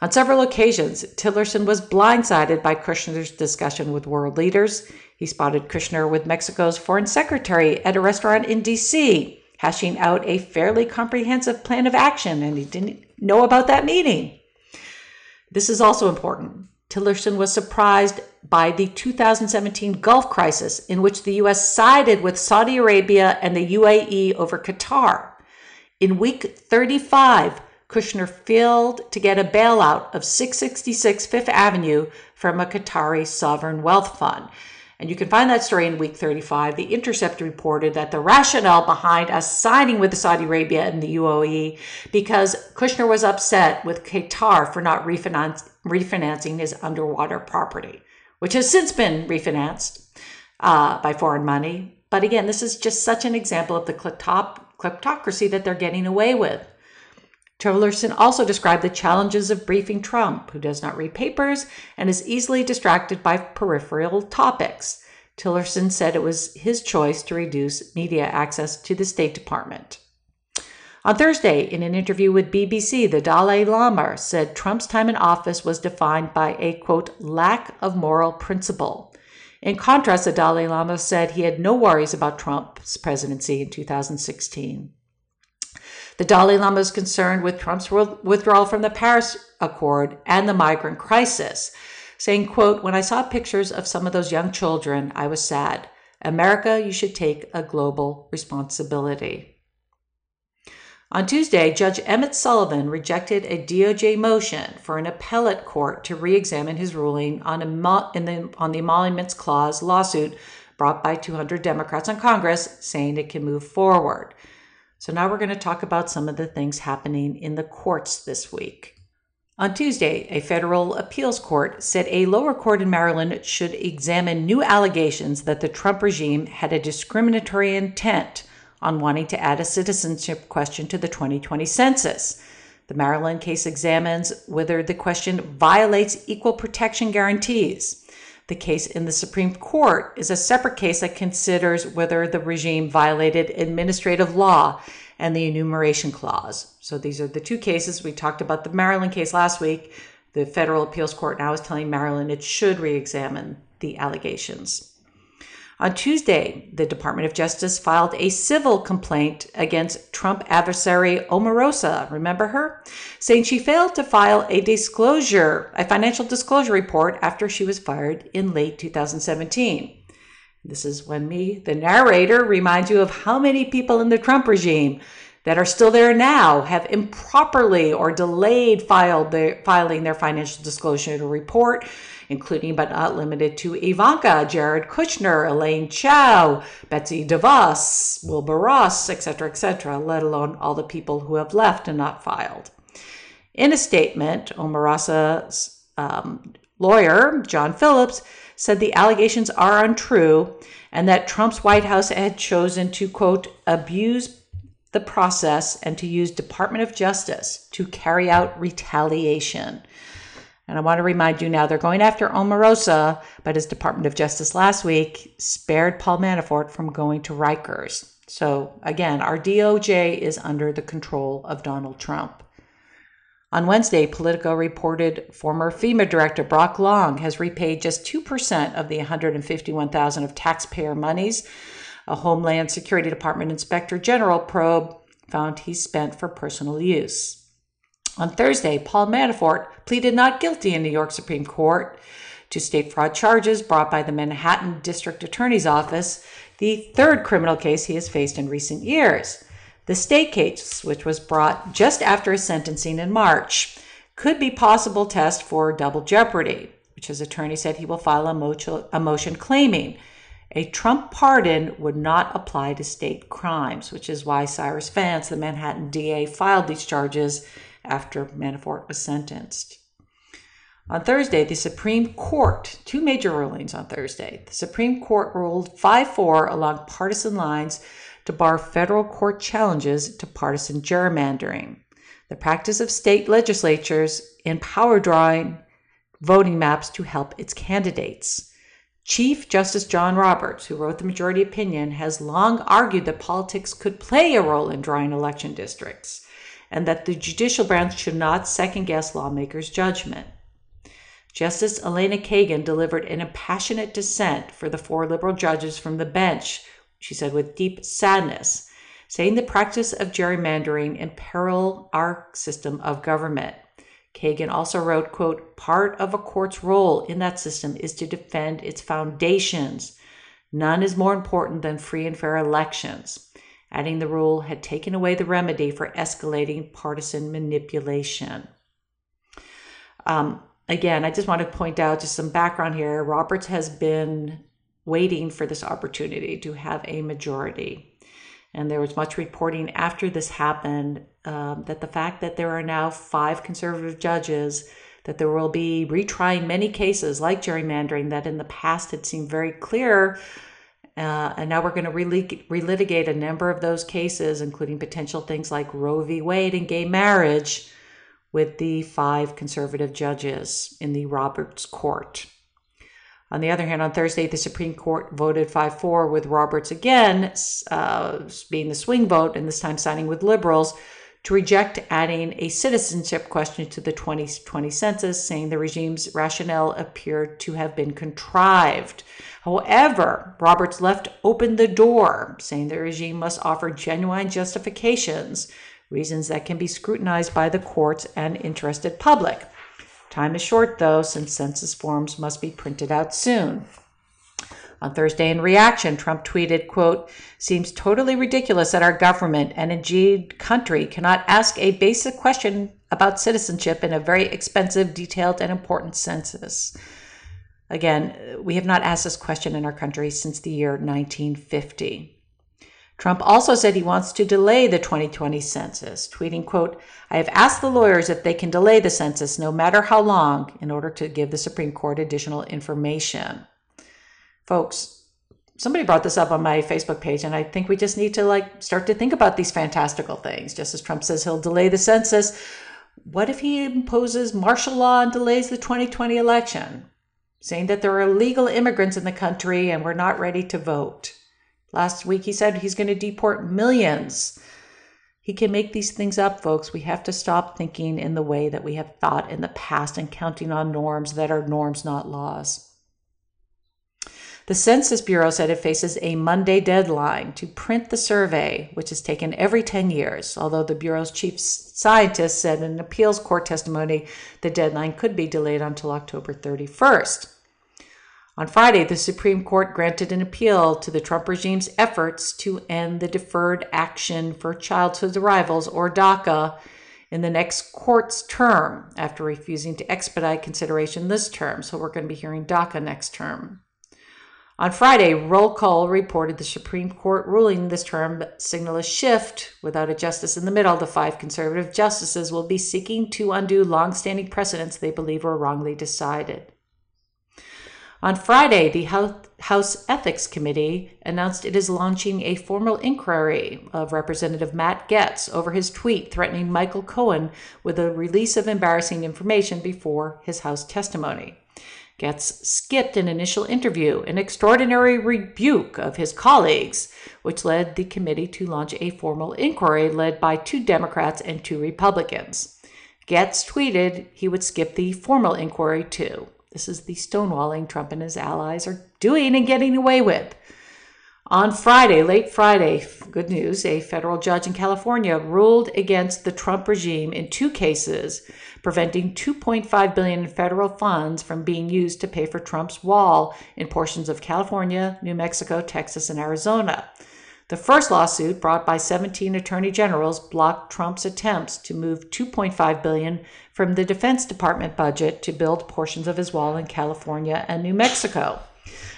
On several occasions, Tillerson was blindsided by Kushner's discussion with world leaders. He spotted Kushner with Mexico's foreign secretary at a restaurant in D.C., hashing out a fairly comprehensive plan of action, and he didn't know about that meeting. This is also important. Tillerson was surprised by the 2017 Gulf crisis, in which the U.S. sided with Saudi Arabia and the UAE over Qatar. In week 35, Kushner failed to get a bailout of 666 Fifth Avenue from a Qatari sovereign wealth fund. And you can find that story in week 35. The Intercept reported that the rationale behind us signing with Saudi Arabia and the UAE because Kushner was upset with Qatar for not refinance, refinancing his underwater property, which has since been refinanced uh, by foreign money. But again, this is just such an example of the kleptocracy that they're getting away with. Tillerson also described the challenges of briefing Trump, who does not read papers and is easily distracted by peripheral topics. Tillerson said it was his choice to reduce media access to the State Department. On Thursday, in an interview with BBC, the Dalai Lama said Trump's time in office was defined by a quote, lack of moral principle. In contrast, the Dalai Lama said he had no worries about Trump's presidency in 2016. The Dalai Lama is concerned with Trump's withdrawal from the Paris Accord and the migrant crisis, saying, quote, When I saw pictures of some of those young children, I was sad. America, you should take a global responsibility. On Tuesday, Judge Emmett Sullivan rejected a DOJ motion for an appellate court to re examine his ruling on, the, on the Emoluments Clause lawsuit brought by 200 Democrats in Congress, saying it can move forward. So now we're going to talk about some of the things happening in the courts this week. On Tuesday, a federal appeals court said a lower court in Maryland should examine new allegations that the Trump regime had a discriminatory intent on wanting to add a citizenship question to the 2020 census. The Maryland case examines whether the question violates equal protection guarantees. The case in the Supreme Court is a separate case that considers whether the regime violated administrative law and the enumeration clause. So these are the two cases. We talked about the Maryland case last week. The federal appeals court now is telling Maryland it should re examine the allegations. On Tuesday, the Department of Justice filed a civil complaint against Trump adversary Omarosa, remember her? Saying she failed to file a disclosure, a financial disclosure report after she was fired in late 2017. This is when me, the narrator, reminds you of how many people in the Trump regime that are still there now have improperly or delayed filed their, filing their financial disclosure report including but not limited to Ivanka, Jared Kushner, Elaine Chao, Betsy DeVos, Wilbur Ross, etc., etc., let alone all the people who have left and not filed. In a statement, Omarosa's um, lawyer, John Phillips, said the allegations are untrue and that Trump's White House had chosen to, quote, abuse the process and to use Department of Justice to carry out retaliation. And I want to remind you now they're going after Omarosa, but his Department of Justice last week spared Paul Manafort from going to Rikers. So again, our DOJ is under the control of Donald Trump. On Wednesday, Politico reported former FEMA director Brock Long has repaid just 2% of the 151,000 of taxpayer monies. A Homeland Security Department Inspector General probe found he spent for personal use. On Thursday, Paul Manafort pleaded not guilty in New York Supreme Court to state fraud charges brought by the Manhattan District Attorney's Office, the third criminal case he has faced in recent years. The state case, which was brought just after his sentencing in March, could be possible test for double jeopardy, which his attorney said he will file a motion, a motion claiming a Trump pardon would not apply to state crimes, which is why Cyrus Vance, the Manhattan DA, filed these charges after Manafort was sentenced. On Thursday, the Supreme Court, two major rulings on Thursday. The Supreme Court ruled 5 4 along partisan lines to bar federal court challenges to partisan gerrymandering, the practice of state legislatures in power drawing voting maps to help its candidates. Chief Justice John Roberts, who wrote the majority opinion, has long argued that politics could play a role in drawing election districts and that the judicial branch should not second guess lawmakers' judgment. Justice Elena Kagan delivered an impassionate dissent for the four liberal judges from the bench she said with deep sadness, saying the practice of gerrymandering imperil our system of government. Kagan also wrote, quote, part of a court's role in that system is to defend its foundations. None is more important than free and fair elections. Adding the rule had taken away the remedy for escalating partisan manipulation. Um, again, I just want to point out just some background here. Roberts has been waiting for this opportunity to have a majority. And there was much reporting after this happened um, that the fact that there are now five conservative judges, that there will be retrying many cases like gerrymandering that in the past had seemed very clear. Uh, and now we're going to relitigate a number of those cases, including potential things like Roe v. Wade and gay marriage, with the five conservative judges in the Roberts Court. On the other hand, on Thursday, the Supreme Court voted 5 4 with Roberts again uh, being the swing vote, and this time siding with liberals, to reject adding a citizenship question to the 2020 census, saying the regime's rationale appeared to have been contrived. However, Roberts left open the door, saying the regime must offer genuine justifications, reasons that can be scrutinized by the courts and interested public. Time is short, though, since census forms must be printed out soon. On Thursday, in reaction, Trump tweeted, quote, seems totally ridiculous that our government and indeed country cannot ask a basic question about citizenship in a very expensive, detailed, and important census. Again, we have not asked this question in our country since the year 1950. Trump also said he wants to delay the 2020 census, tweeting, quote, I have asked the lawyers if they can delay the census no matter how long in order to give the Supreme Court additional information. Folks, somebody brought this up on my Facebook page, and I think we just need to like start to think about these fantastical things. Just as Trump says he'll delay the census, what if he imposes martial law and delays the 2020 election, saying that there are illegal immigrants in the country and we're not ready to vote? Last week he said he's going to deport millions. He can make these things up, folks. We have to stop thinking in the way that we have thought in the past and counting on norms that are norms, not laws. The Census Bureau said it faces a Monday deadline to print the survey, which is taken every 10 years, although the Bureau's chief scientist said in an appeals court testimony the deadline could be delayed until October 31st. On Friday, the Supreme Court granted an appeal to the Trump regime's efforts to end the Deferred Action for Childhood Arrivals, or DACA, in the next court's term after refusing to expedite consideration this term. So we're going to be hearing DACA next term. On Friday, Roll Call reported the Supreme Court ruling this term signal a shift. Without a justice in the middle, the five conservative justices will be seeking to undo longstanding precedents they believe were wrongly decided. On Friday, the House Ethics Committee announced it is launching a formal inquiry of Representative Matt Gaetz over his tweet threatening Michael Cohen with the release of embarrassing information before his House testimony. Gaetz skipped an initial interview, an extraordinary rebuke of his colleagues, which led the committee to launch a formal inquiry led by two Democrats and two Republicans. Gaetz tweeted he would skip the formal inquiry too. This is the stonewalling Trump and his allies are doing and getting away with. On Friday, late Friday, good news, a federal judge in California ruled against the Trump regime in two cases, preventing 2.5 billion in federal funds from being used to pay for Trump's wall in portions of California, New Mexico, Texas, and Arizona. The first lawsuit, brought by 17 attorney generals, blocked Trump's attempts to move 2.5 billion from the Defense Department budget to build portions of his wall in California and New Mexico.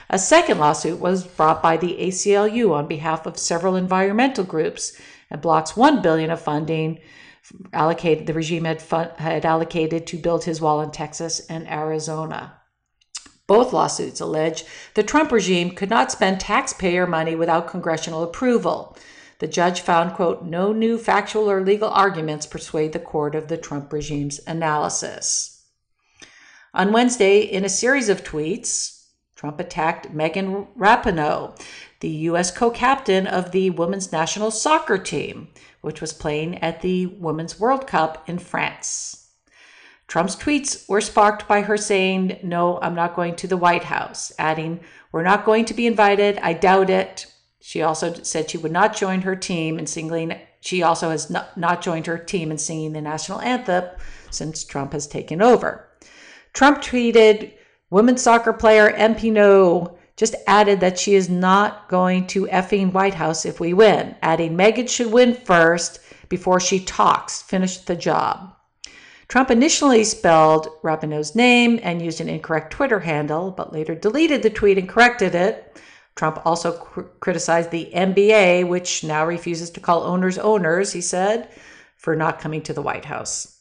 A second lawsuit was brought by the ACLU on behalf of several environmental groups and blocks 1 billion of funding allocated the regime had, had allocated to build his wall in Texas and Arizona. Both lawsuits allege the Trump regime could not spend taxpayer money without congressional approval. The judge found, quote, no new factual or legal arguments persuade the court of the Trump regime's analysis. On Wednesday, in a series of tweets, Trump attacked Megan Rapinoe, the U.S. co captain of the women's national soccer team, which was playing at the Women's World Cup in France. Trump's tweets were sparked by her saying, No, I'm not going to the White House, adding, We're not going to be invited. I doubt it. She also said she would not join her team in singing. She also has not, not joined her team in singing the national anthem since Trump has taken over. Trump tweeted, Women's soccer player MP just added that she is not going to effing White House if we win, adding Megan should win first before she talks. Finish the job. Trump initially spelled Rapinoe's name and used an incorrect Twitter handle, but later deleted the tweet and corrected it. Trump also cr- criticized the NBA, which now refuses to call owners owners, he said, for not coming to the White House.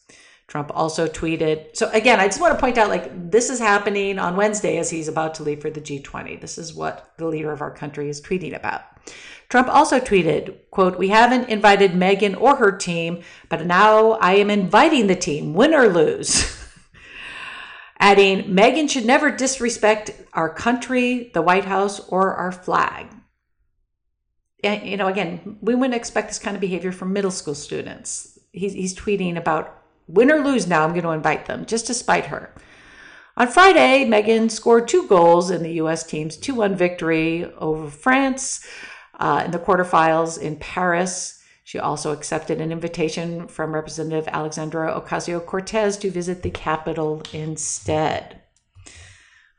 Trump also tweeted. So again, I just want to point out like this is happening on Wednesday as he's about to leave for the G20. This is what the leader of our country is tweeting about. Trump also tweeted, quote, "We haven't invited Megan or her team, but now I am inviting the team, win or lose." [laughs] Adding, Megan should never disrespect our country, the White House, or our flag. And, you know, again, we wouldn't expect this kind of behavior from middle school students. He's, he's tweeting about Win or lose now, I'm going to invite them just to spite her. On Friday, Megan scored two goals in the U.S. team's 2 1 victory over France uh, in the quarterfinals in Paris. She also accepted an invitation from Representative Alexandra Ocasio Cortez to visit the Capitol instead.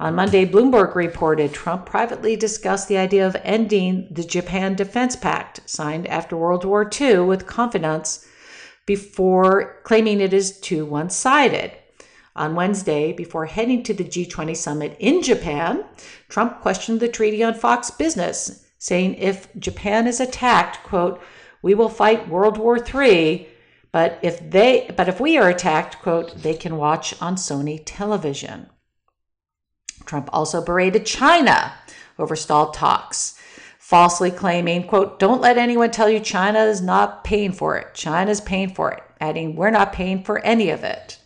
On Monday, Bloomberg reported Trump privately discussed the idea of ending the Japan Defense Pact, signed after World War II, with confidants before claiming it is too one sided. On Wednesday, before heading to the G20 summit in Japan, Trump questioned the treaty on Fox Business, saying if Japan is attacked, quote, we will fight World War III, but if they but if we are attacked, quote, they can watch on Sony television. Trump also berated China over stalled talks falsely claiming, quote, don't let anyone tell you China is not paying for it. China's paying for it, adding, we're not paying for any of it.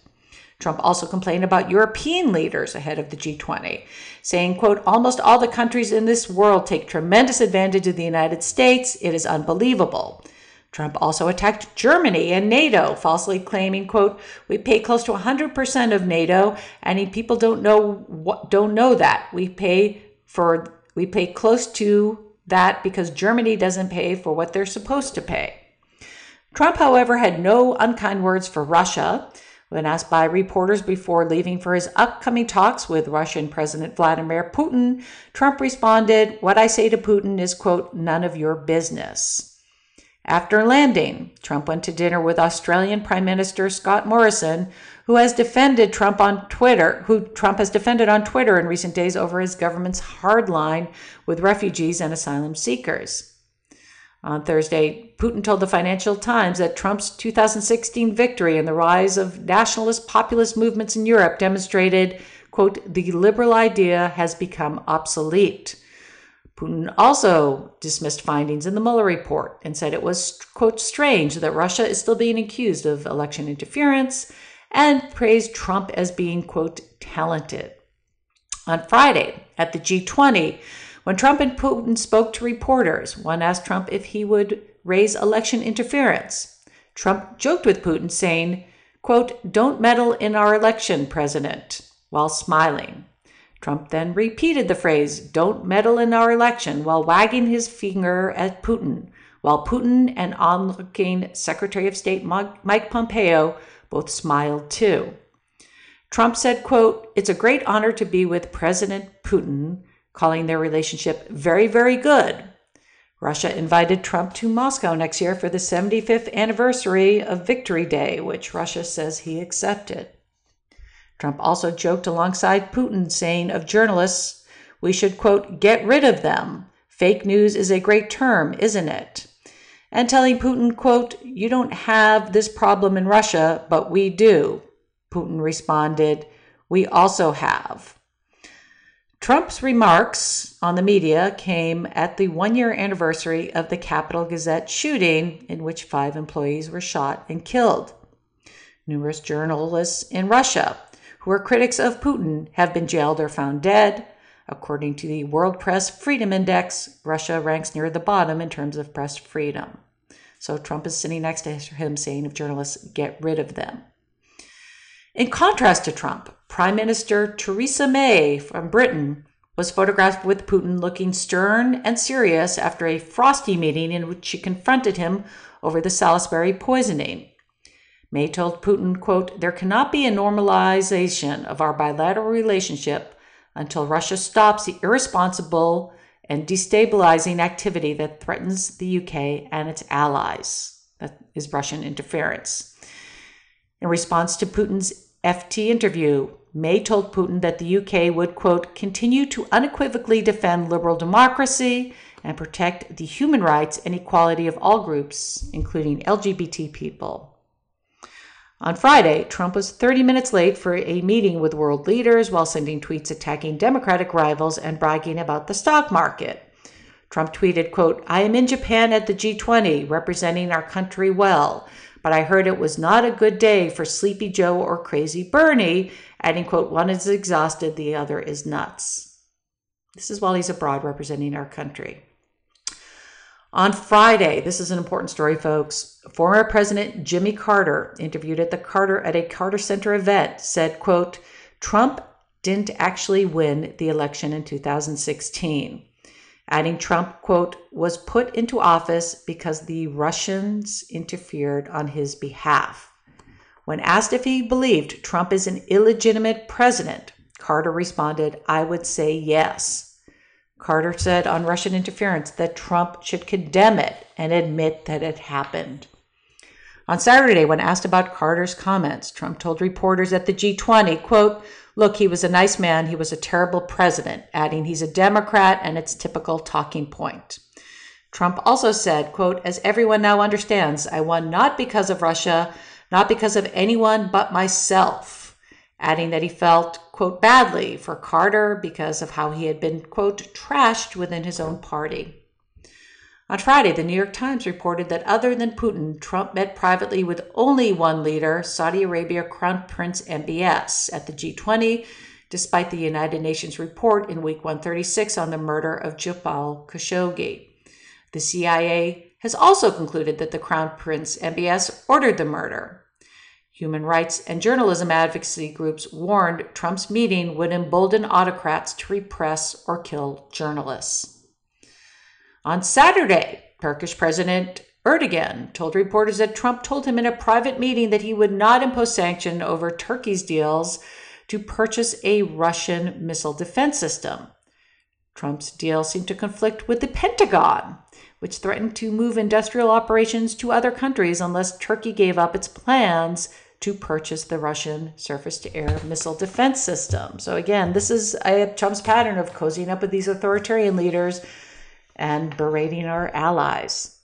Trump also complained about European leaders ahead of the G20, saying, quote, almost all the countries in this world take tremendous advantage of the United States. It is unbelievable. Trump also attacked Germany and NATO, falsely claiming, quote, we pay close to 100% of NATO, and people don't know what, don't know that. We pay for we pay close to that because Germany doesn't pay for what they're supposed to pay. Trump, however, had no unkind words for Russia. When asked by reporters before leaving for his upcoming talks with Russian President Vladimir Putin, Trump responded, What I say to Putin is, quote, none of your business. After landing, Trump went to dinner with Australian Prime Minister Scott Morrison, who has defended Trump on Twitter, who Trump has defended on Twitter in recent days over his government's hard line with refugees and asylum seekers. On Thursday, Putin told the Financial Times that Trump's 2016 victory and the rise of nationalist populist movements in Europe demonstrated, quote, the liberal idea has become obsolete. Putin also dismissed findings in the Mueller report and said it was, quote, strange that Russia is still being accused of election interference and praised Trump as being, quote, talented. On Friday at the G20, when Trump and Putin spoke to reporters, one asked Trump if he would raise election interference. Trump joked with Putin, saying, quote, don't meddle in our election, President, while smiling. Trump then repeated the phrase, don't meddle in our election, while wagging his finger at Putin, while Putin and onlooking Secretary of State Mike Pompeo both smiled too. Trump said, quote, It's a great honor to be with President Putin, calling their relationship very, very good. Russia invited Trump to Moscow next year for the 75th anniversary of Victory Day, which Russia says he accepted. Trump also joked alongside Putin, saying of journalists, we should, quote, get rid of them. Fake news is a great term, isn't it? And telling Putin, quote, you don't have this problem in Russia, but we do. Putin responded, we also have. Trump's remarks on the media came at the one year anniversary of the Capital Gazette shooting, in which five employees were shot and killed. Numerous journalists in Russia who are critics of Putin have been jailed or found dead. According to the World Press Freedom Index, Russia ranks near the bottom in terms of press freedom. So Trump is sitting next to him saying of journalists, get rid of them. In contrast to Trump, Prime Minister Theresa May from Britain was photographed with Putin looking stern and serious after a frosty meeting in which she confronted him over the Salisbury poisoning. May told Putin, quote, there cannot be a normalization of our bilateral relationship until Russia stops the irresponsible and destabilizing activity that threatens the UK and its allies. That is Russian interference. In response to Putin's FT interview, May told Putin that the UK would, quote, continue to unequivocally defend liberal democracy and protect the human rights and equality of all groups, including LGBT people. On Friday, Trump was 30 minutes late for a meeting with world leaders while sending tweets attacking Democratic rivals and bragging about the stock market. Trump tweeted, quote, I am in Japan at the G20 representing our country well, but I heard it was not a good day for Sleepy Joe or Crazy Bernie, adding, quote, one is exhausted, the other is nuts. This is while he's abroad representing our country. On Friday, this is an important story, folks. Former President Jimmy Carter, interviewed at the Carter at a Carter Center event, said, quote, Trump didn't actually win the election in 2016. Adding Trump, quote, was put into office because the Russians interfered on his behalf. When asked if he believed Trump is an illegitimate president, Carter responded, I would say yes. Carter said on Russian interference that Trump should condemn it and admit that it happened. On Saturday, when asked about Carter's comments, Trump told reporters at the G20, quote, Look, he was a nice man. He was a terrible president, adding he's a Democrat and it's typical talking point. Trump also said, quote, As everyone now understands, I won not because of Russia, not because of anyone but myself adding that he felt, quote, badly for Carter because of how he had been, quote, trashed within his own party. On Friday, the New York Times reported that other than Putin, Trump met privately with only one leader, Saudi Arabia Crown Prince MBS, at the G20, despite the United Nations report in week 136 on the murder of Jamal Khashoggi. The CIA has also concluded that the Crown Prince MBS ordered the murder. Human rights and journalism advocacy groups warned Trump's meeting would embolden autocrats to repress or kill journalists. On Saturday, Turkish President Erdogan told reporters that Trump told him in a private meeting that he would not impose sanction over Turkey's deals to purchase a Russian missile defense system. Trump's deal seemed to conflict with the Pentagon, which threatened to move industrial operations to other countries unless Turkey gave up its plans to purchase the Russian surface to air missile defense system. So, again, this is Trump's pattern of cozying up with these authoritarian leaders and berating our allies.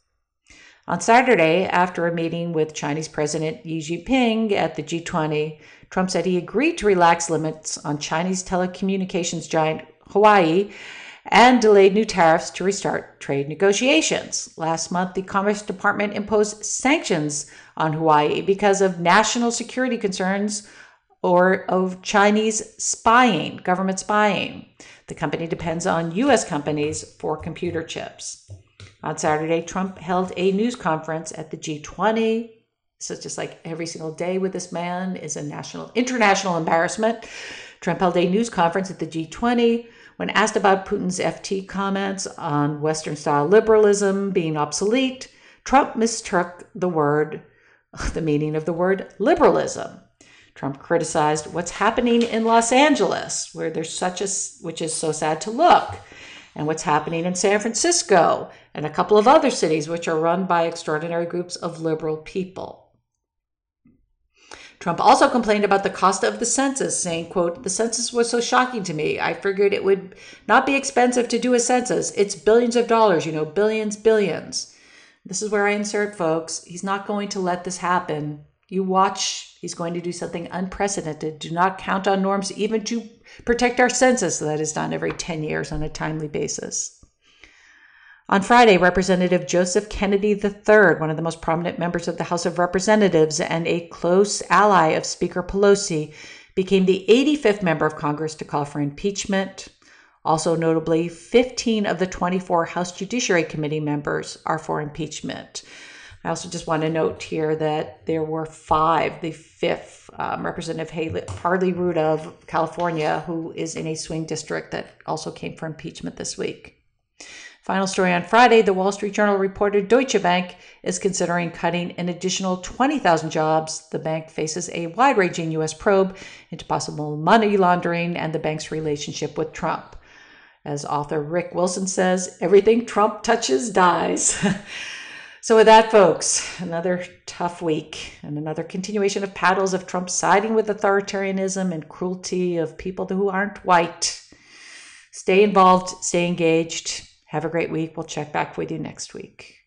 On Saturday, after a meeting with Chinese President Xi Jinping at the G20, Trump said he agreed to relax limits on Chinese telecommunications giant Huawei and delayed new tariffs to restart trade negotiations. Last month, the Commerce Department imposed sanctions on Huawei because of national security concerns or of Chinese spying, government spying. The company depends on U.S. companies for computer chips. On Saturday, Trump held a news conference at the G20. So it's just like every single day with this man is a national, international embarrassment. Trump held a news conference at the G20 when asked about Putin's FT comments on Western style liberalism being obsolete. Trump mistook the word, [laughs] the meaning of the word liberalism. Trump criticized what's happening in Los Angeles, where there's such a, which is so sad to look, and what's happening in San Francisco and a couple of other cities, which are run by extraordinary groups of liberal people. Trump also complained about the cost of the census, saying, quote, the census was so shocking to me. I figured it would not be expensive to do a census. It's billions of dollars, you know, billions, billions. This is where I insert, folks. He's not going to let this happen. You watch, he's going to do something unprecedented. Do not count on norms even to protect our census that is done every 10 years on a timely basis. On Friday, Representative Joseph Kennedy III, one of the most prominent members of the House of Representatives and a close ally of Speaker Pelosi, became the 85th member of Congress to call for impeachment. Also, notably, 15 of the 24 House Judiciary Committee members are for impeachment. I also just want to note here that there were five, the fifth um, Representative Haley, Harley Rouda of California, who is in a swing district that also came for impeachment this week. Final story on Friday the Wall Street Journal reported Deutsche Bank is considering cutting an additional 20,000 jobs. The bank faces a wide ranging U.S. probe into possible money laundering and the bank's relationship with Trump. As author Rick Wilson says, everything Trump touches dies. [laughs] so, with that, folks, another tough week and another continuation of paddles of Trump siding with authoritarianism and cruelty of people who aren't white. Stay involved, stay engaged have a great week. We'll check back with you next week.